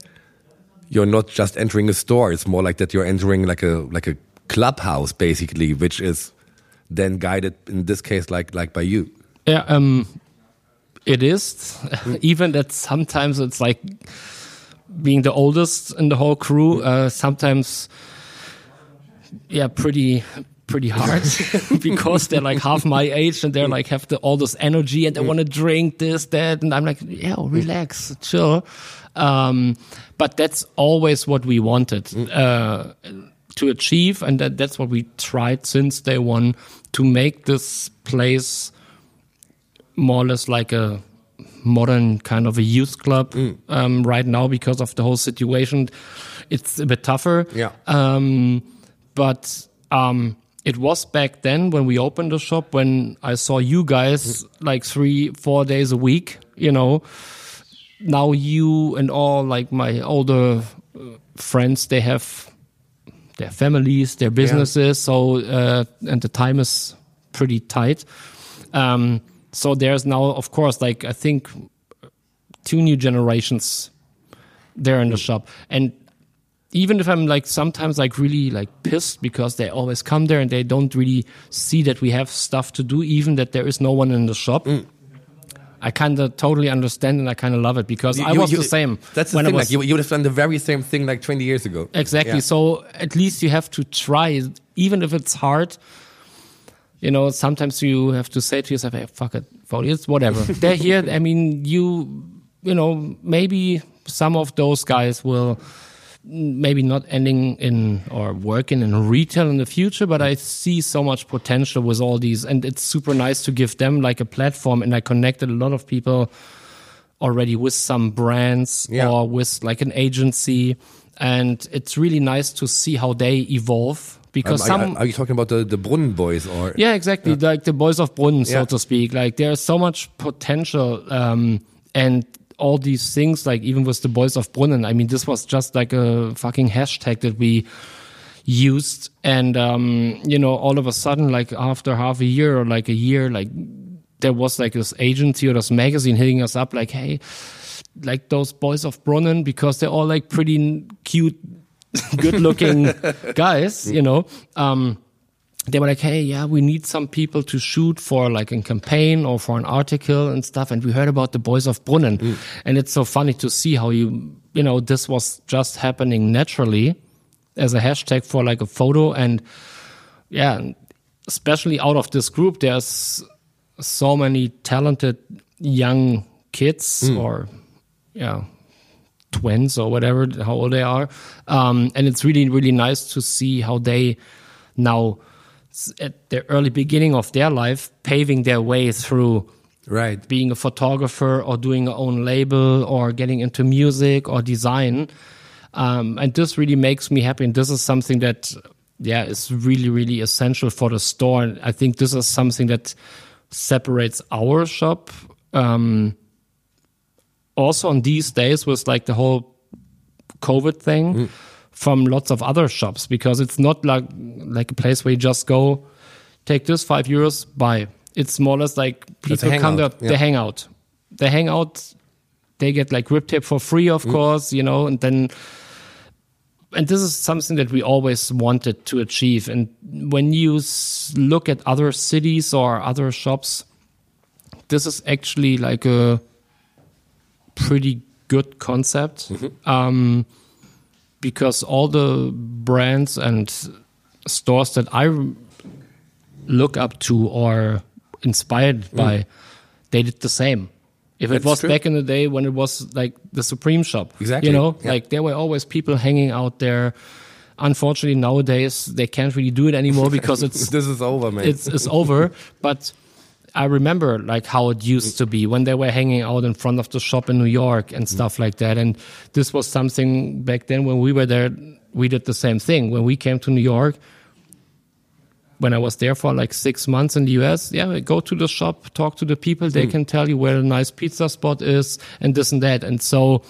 you're not just entering a store. It's more like that you're entering like a like a clubhouse, basically, which is then guided in this case like like by you. yeah, um, it is. Even that sometimes it's like being the oldest in the whole crew. Uh, sometimes, yeah, pretty pretty hard because they're like half my age and they're like have the, all this energy and they want to drink this that and I'm like yeah relax chill. Um, but that's always what we wanted uh, to achieve and that, that's what we tried since day one to make this place more or less like a modern kind of a youth club um, right now because of the whole situation. It's a bit tougher. Yeah. um, but um, it was back then when we opened the shop when I saw you guys like three, four days a week. You know, now you and all like my older uh, friends, they have their families, their businesses, so uh, and the time is pretty tight. Um, so there's now, of course, like I think two new generations there in the shop, and even if I'm like sometimes like really like pissed because they always come there and they don't really see that we have stuff to do, even that there is no one in the shop. Mm. I kind of totally understand and I kind of love it because I was you- the same. That's the thing. I like you, you would have done the very same thing like 20 years ago. exactly. Yeah. So at least you have to try, even if it's hard. You know, sometimes you have to say to yourself, "Hey, fuck it, it's whatever." They're here. I mean, you, you know, maybe some of those guys will maybe not ending in or working in retail in the future, but I see so much potential with all these, and it's super nice to give them like a platform. And I connected a lot of people already with some brands Yeah. or with like an agency, and it's really nice to see how they evolve because Um, are, some are you talking about the, the Brunnen boys or? yeah, exactly. Like the boys of Brunnen, so Yeah. to speak. Like there's so much potential, um, and all these things. Like even with the boys of Brunnen, I mean, this was just like a fucking hashtag that we used, and um, you know, all of a sudden, like after half a year or like a year, like there was like this agency or this magazine hitting us up, like, hey, like those boys of Brunnen, because they're all like pretty cute, good-looking guys, you know. Um, they were like, hey, yeah, we need some people to shoot for like a campaign or for an article and stuff. And we heard about the boys of Brunnen. And it's so funny to see how you, you know, this was just happening naturally as a hashtag for like a photo. And yeah, especially out of this group, there's so many talented young kids or, yeah, twins or whatever, how old they are. Um, and it's really, really nice to see how they now, at the early beginning of their life, paving their way through Right. being a photographer or doing a own label or getting into music or design. Um, and this really makes me happy. And this is something that, yeah, is really, really essential for the store. And I think this is something that separates our shop. Um, also on these days with like the whole COVID thing from lots of other shops because it's not like like a place where you just go, take this five euros, buy. It's more or less like people come there, yeah. they hang out. They hang out, they get like grip tape for free, of course, you know, and then and this is something that we always wanted to achieve. And when you look at other cities or other shops, this is actually like a pretty good concept um, because all the brands and stores that I look up to or inspired mm. by, they did the same. If it was true. back in the day when it was like the Supreme shop, Exactly, you know, yeah. like there were always people hanging out there. Unfortunately, nowadays they can't really do it anymore because it's This is over, man. it's it's over. But I remember like how it used to be when they were hanging out in front of the shop in New York and mm. stuff like that. And this was something back then when we were there. We did the same thing when we came to New York. When I was there for like six months in the US, yeah, go to the shop, talk to the people. They mm. can tell you where a nice pizza spot is and this and that. And so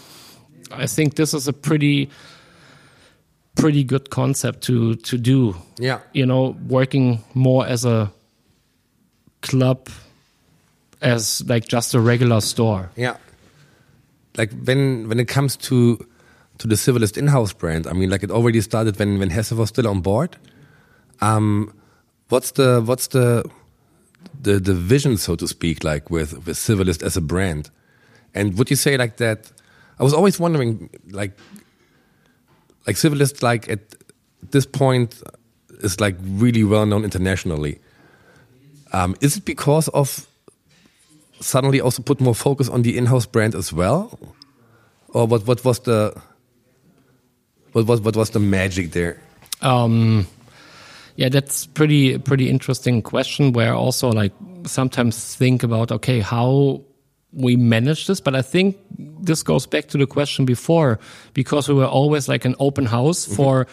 I think this is a pretty, pretty good concept to to do yeah. you know, working more as a club as like just a regular store. Yeah. Like when when it comes to to the Civilist in-house brand, I mean, like it already started when when Hesse was still on board. Um, what's the what's the the the vision, so to speak, like with with Civilist as a brand? And would you say like that? I was always wondering, like, like Civilist, like at this point, is like really well known internationally. Um, is it because of suddenly also put more focus on the in-house brand as well, or what? What was the what was what was the magic there? Um, yeah, that's pretty pretty interesting question. Where also like sometimes think about okay how we manage this, but I think this goes back to the question before because we were always like an open house for.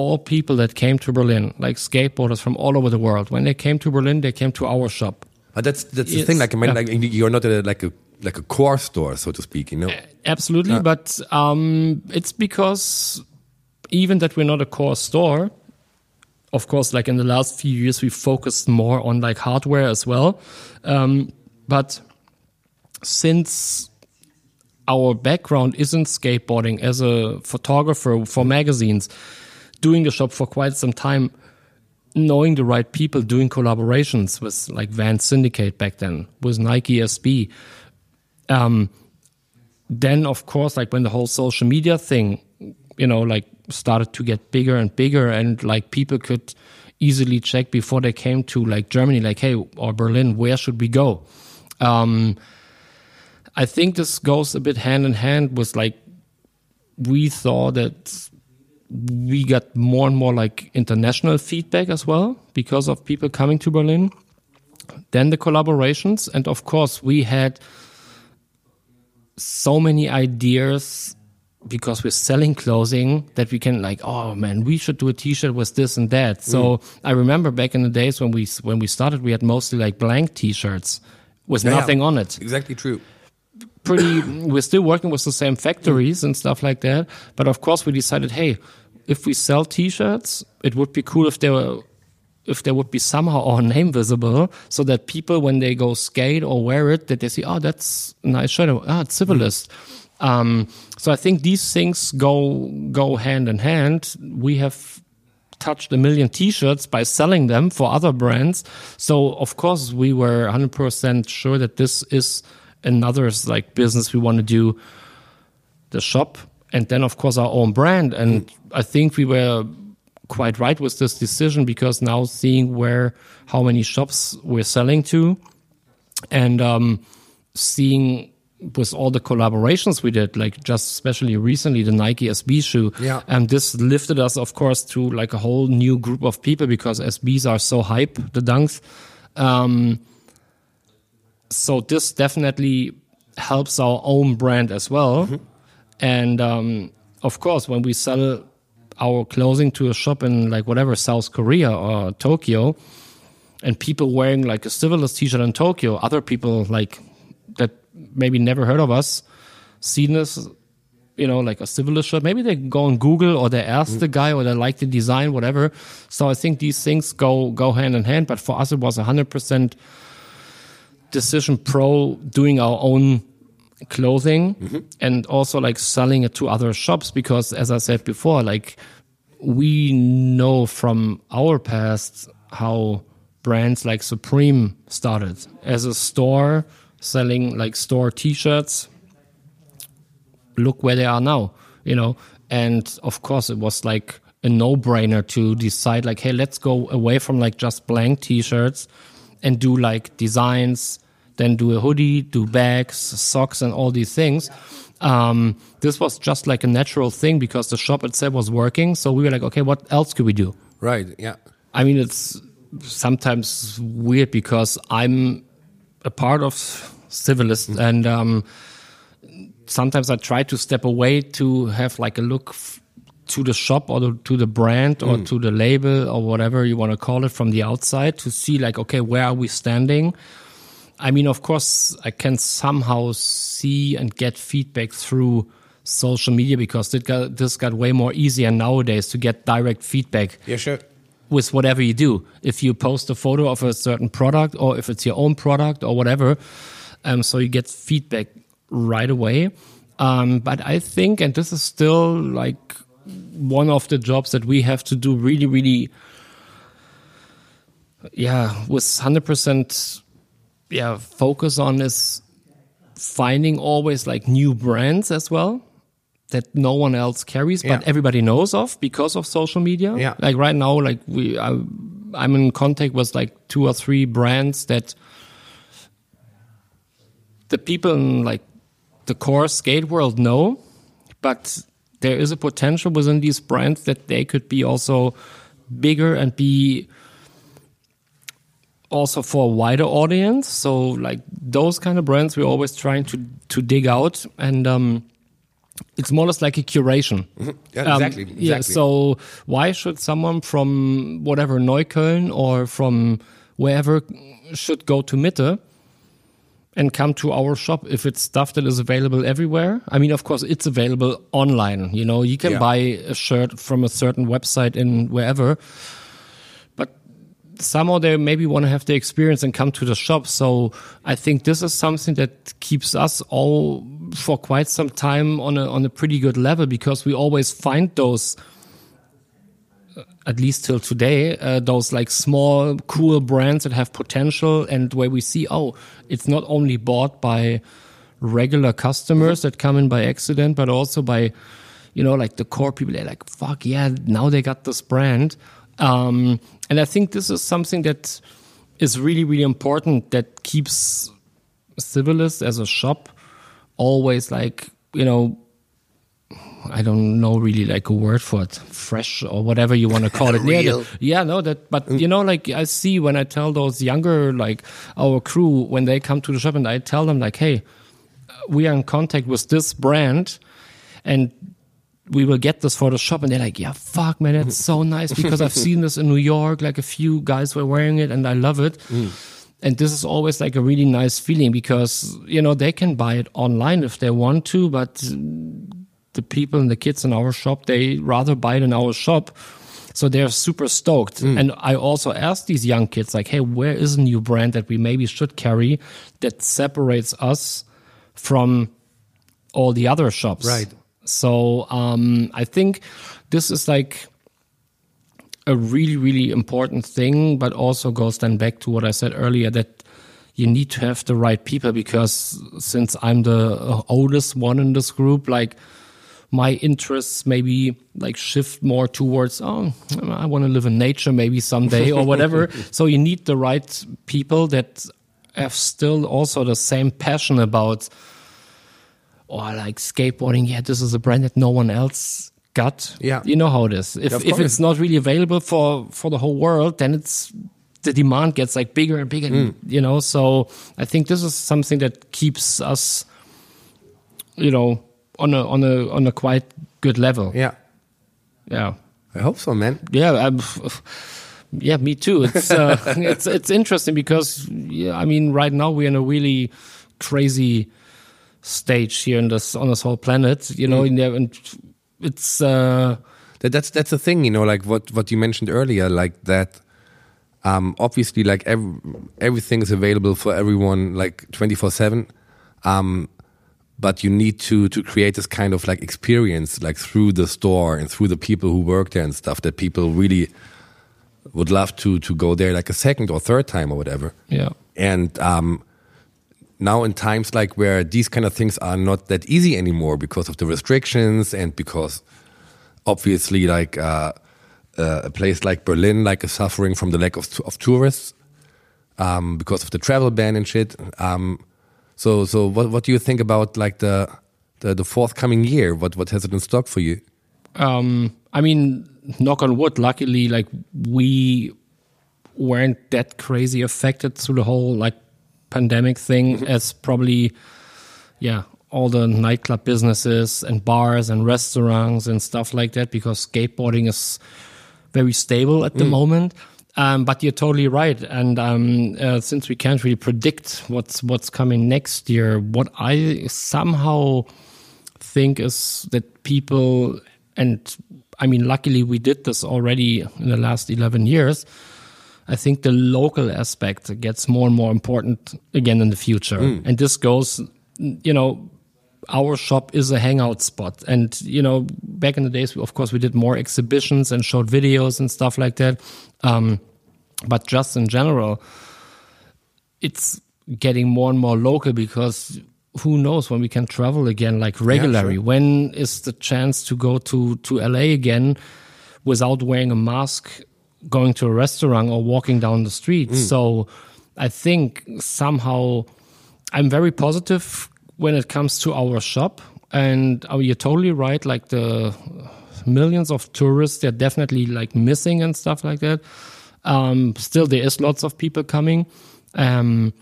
All people that came to Berlin, like skateboarders from all over the world, when they came to Berlin, they came to our shop. But that's that's the thing. Like I mean, yeah. like you're not a, like a like a core store, so to speak. You know. Absolutely, but um, it's because even that we're not a core store. Of course, like in the last few years, we focused more on like hardware as well. Um, but since our background isn't skateboarding as a photographer for magazines, doing the shop for quite some time, knowing the right people, doing collaborations with like Vans Syndicate back then, with Nike SB. Um, then of course like when the whole social media thing you know like started to get bigger and bigger and like people could easily check before they came to like germany like hey or berlin where should we go um i think this goes a bit hand in hand with like we thought that we got more and more like international feedback as well because of people coming to berlin then the collaborations and of course we had so many ideas because we're selling clothing that we can like oh man we should do a t-shirt with this and that so mm. i remember back in the days when we when we started we had mostly like blank t-shirts with Yeah, nothing yeah. on it Exactly true. Pretty we're still working with the same factories and stuff like that but of course we decided hey if we sell t-shirts it would be cool if there were if there would be somehow our name visible so that people when they go skate or wear it that they see oh that's a nice shirt. Ah it's civilist um, so i think these things go go hand in hand. We have touched a million t-shirts by selling them for other brands. So of course we were 100% sure that this is another like business we want to do the shop and then of course our own brand. And i think we were quite right with this decision because now seeing where how many shops we're selling to and um, seeing with all the collaborations we did like just especially recently the nike sb shoe. Yeah. and this lifted us of course to like a whole new group of people because sbs are so hype the dunks. Um, so this definitely helps our own brand as well. And um, of course, when we sell our clothing to a shop in like whatever South Korea or Tokyo, and people wearing like a civilist T-shirt in Tokyo, other people like that maybe never heard of us, seen us, you know, like a civilist shirt. Maybe they go on Google or they ask the guy or they like the design, whatever. So I think these things go go hand in hand. But for us, it was hundred percent decision pro doing our own clothing mm-hmm. and also like selling it to other shops because as i said before like we know from our past how brands like supreme started. As a store selling like store t-shirts look where they are now you know? And of course it was like a no-brainer to decide like hey let's go away from like just blank t-shirts and do like designs then do a hoodie, do bags, socks, and all these things. Um, this was just like a natural thing because the shop itself was working. So we were like, okay, what else could we do? Right. Yeah. I mean, it's sometimes weird because I'm a part of Civilist, and um, sometimes I try to step away to have like a look to the shop or the, to the brand or to the label or whatever you want to call it from the outside to see like, okay, where are we standing? I mean, of course, I can somehow see and get feedback through social media because it got, this got way more easier nowadays to get direct feedback Yeah. Sure. with whatever you do. If you post a photo of a certain product or if it's your own product or whatever, um, so you get feedback right away. Um, but I think, and this is still like one of the jobs that we have to do really, really, yeah, with 100%, yeah, focus on is finding always like new brands as well that no one else carries, but Yeah. everybody knows of because of social media. Yeah. Like right now, like we, I, I'm in contact with like two or three brands that the people in like the core skate world know, but there is a potential within these brands that they could be also bigger and be also for a wider audience. So like those kind of brands, we're always trying to to dig out, and um, it's more or less like a curation. Yeah, Um, exactly. Yeah. So why should someone from whatever Neukölln or from wherever should go to Mitte and come to our shop if it's stuff that is available everywhere? I mean, of course, it's available online. You know, you can Yeah. buy a shirt from a certain website in wherever. But somehow they maybe want to have the experience and come to the shop. So I think this is something that keeps us all for quite some time on a on a pretty good level because we always find those at least till today, uh, those like small, cool brands that have potential and where we see, oh, it's not only bought by regular customers that come in by accident, but also by, you know, like the core people. They're like, fuck yeah, now they got this brand. Um, and I think this is something that is really, really important that keeps Civilist as a shop always like, you know, I don't know really like a word for it, fresh or whatever you want to call it. Yeah, yeah, no, that, but you know, like I see when I tell those younger, like our crew, when they come to the shop and I tell them like, hey, we are in contact with this brand and we will get this for the shop. And they're like, yeah, fuck, man, that's so nice because I've seen this in New York. Like a few guys were wearing it and I love it. Mm. And this is always like a really nice feeling because, you know, they can buy it online if they want to, but the people and the kids in our shop, they rather buy it in our shop. So they're super stoked. And I also asked these young kids, like, hey, where is a new brand that we maybe should carry that separates us from all the other shops? Right. So um, I think this is like a really, really important thing, but also goes then back to what I said earlier that you need to have the right people because since I'm the uh, oldest one in this group, like my interests maybe like shift more towards oh I want to live in nature maybe someday or whatever. so you need the right people that have still also the same passion about or like skateboarding. Yeah, this is a brand that no one else got. Yeah. you know how it is. If Of if it's not really available for for the whole world, then it's the demand gets like bigger and bigger. Mm. You know, so I think this is something that keeps us, you know, on a on a on a quite good level. yeah. Yeah. I hope so, man. Yeah, I'm, yeah, me too. It's uh, it's it's interesting because yeah, I mean, right now we're in a really crazy stage here in this on this whole planet. You know, there, and it's uh, That, that's that's the thing, you know, like what what you mentioned earlier, like that. Um, obviously, like every, everything is available for everyone, like twenty four seven. Um, but you need to to create this kind of like experience, like through the store and through the people who work there and stuff, that people really would love to to go there like a second or third time or whatever. yeah, And um, now in times like where these kind of things are not that easy anymore because of the restrictions and because obviously like uh, uh, a place like Berlin like is suffering from the lack of, of tourists. um, because of the travel ban and shit. Um, so so what what do you think about like the the, the forthcoming year? What what has it in stock for you? Um, I mean, knock on wood. Luckily, like we weren't that crazy affected through the whole like pandemic thing Mm-hmm. as probably, yeah, all the nightclub businesses and bars and restaurants and stuff like that because skateboarding is very stable at the Mm. moment. Um, but you're totally right, and um, uh, since we can't really predict what's what's coming next year, what I somehow think is that people and I mean, luckily we did this already in the last 11 years. I think the local aspect gets more and more important again in the future. And this goes, you know, our shop is a hangout spot. And, you know, back in the days, of course, we did more exhibitions and showed videos and stuff like that. Um, but just in general, it's getting more and more local because who knows when we can travel again like regularly sure. when is the chance to go to to la again without wearing a mask going to a restaurant or walking down the street so i think somehow i'm very positive when it comes to our shop and oh, you're totally right like the millions of tourists they're definitely like missing and stuff like that um, still there is lots of people coming um,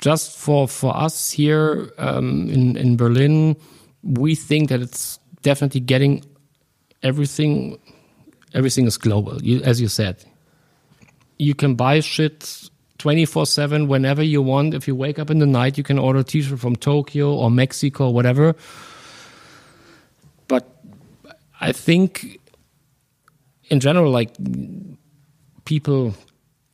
just for for us here um, in in Berlin, we think that it's definitely getting everything. Everything is global, you, as you said. You can buy shit twenty four seven whenever you want. If you wake up in the night, you can order a T-shirt from Tokyo or Mexico or whatever. But I think, in general, like people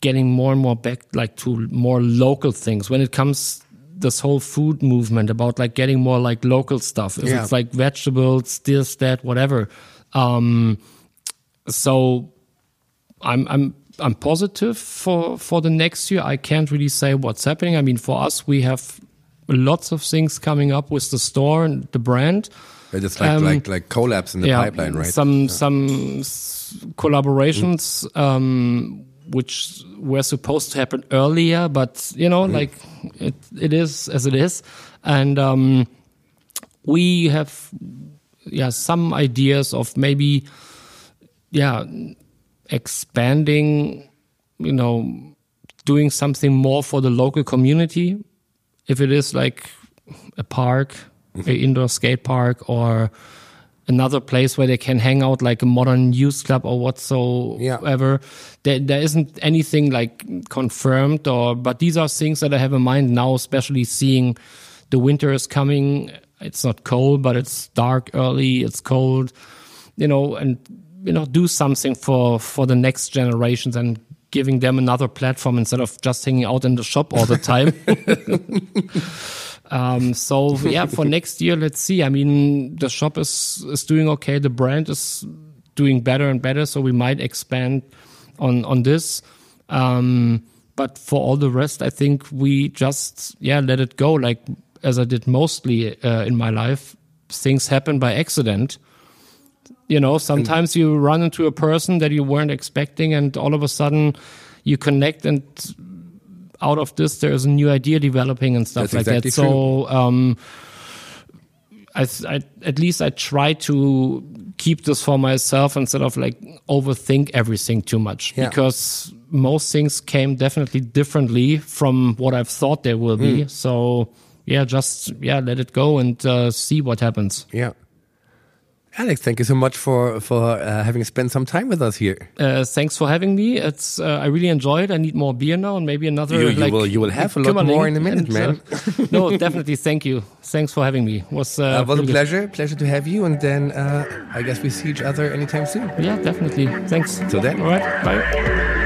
getting more and more back like to more local things when it comes this whole food movement about like getting more like local stuff If Yeah. it's like vegetables this that whatever um so i'm i'm i'm positive for for the next year. I can't really say what's happening. I mean for us we have lots of things coming up with the store and the brand. Just like Um, like like collabs in the pipeline, right? Some some s- collaborations um, which were supposed to happen earlier, but you know, Mm-hmm. like it it is as it is, and um, we have yeah some ideas of maybe yeah expanding, you know, doing something more for the local community. If it is like a park, Mm-hmm. a indoor skate park, or another place where they can hang out, like a modern youth club or whatsoever. There, there isn't anything like confirmed, or but these are things that I have in mind now, especially seeing the winter is coming. It's not cold, but it's dark early. It's cold, you know, and you know, do something for for the next generations and giving them another platform instead of just hanging out in the shop all the time. Um, so yeah, for next year, let's see. I mean, the shop is is doing okay. The brand is doing better and better. So we might expand on on this. Um, but for all the rest, I think we just yeah let it go. Like as I did mostly uh, in my life, things happen by accident. You know, sometimes you run into a person that you weren't expecting, and all of a sudden you connect and out of this there's a new idea developing and stuff like exactly that so um I, I at least i try to keep this for myself instead of like overthink everything too much Yeah. because most things came definitely differently from what i've thought they will Hmm. be so yeah just yeah let it go and uh, see what happens Yeah. Alex, thank you so much for for uh, having spent some time with us here. uh, thanks for having me. It's uh, i really enjoyed. I need more beer now and maybe another You- you like will- you will have a lot more in a minute, and, uh, no definitely. Thank you. Thanks for having me. Was uh, Uh, it was a really good. pleasure, pleasure to have you, and then I guess we see each other anytime soon. yeah definitely. Thanks. Till then. all right. Bye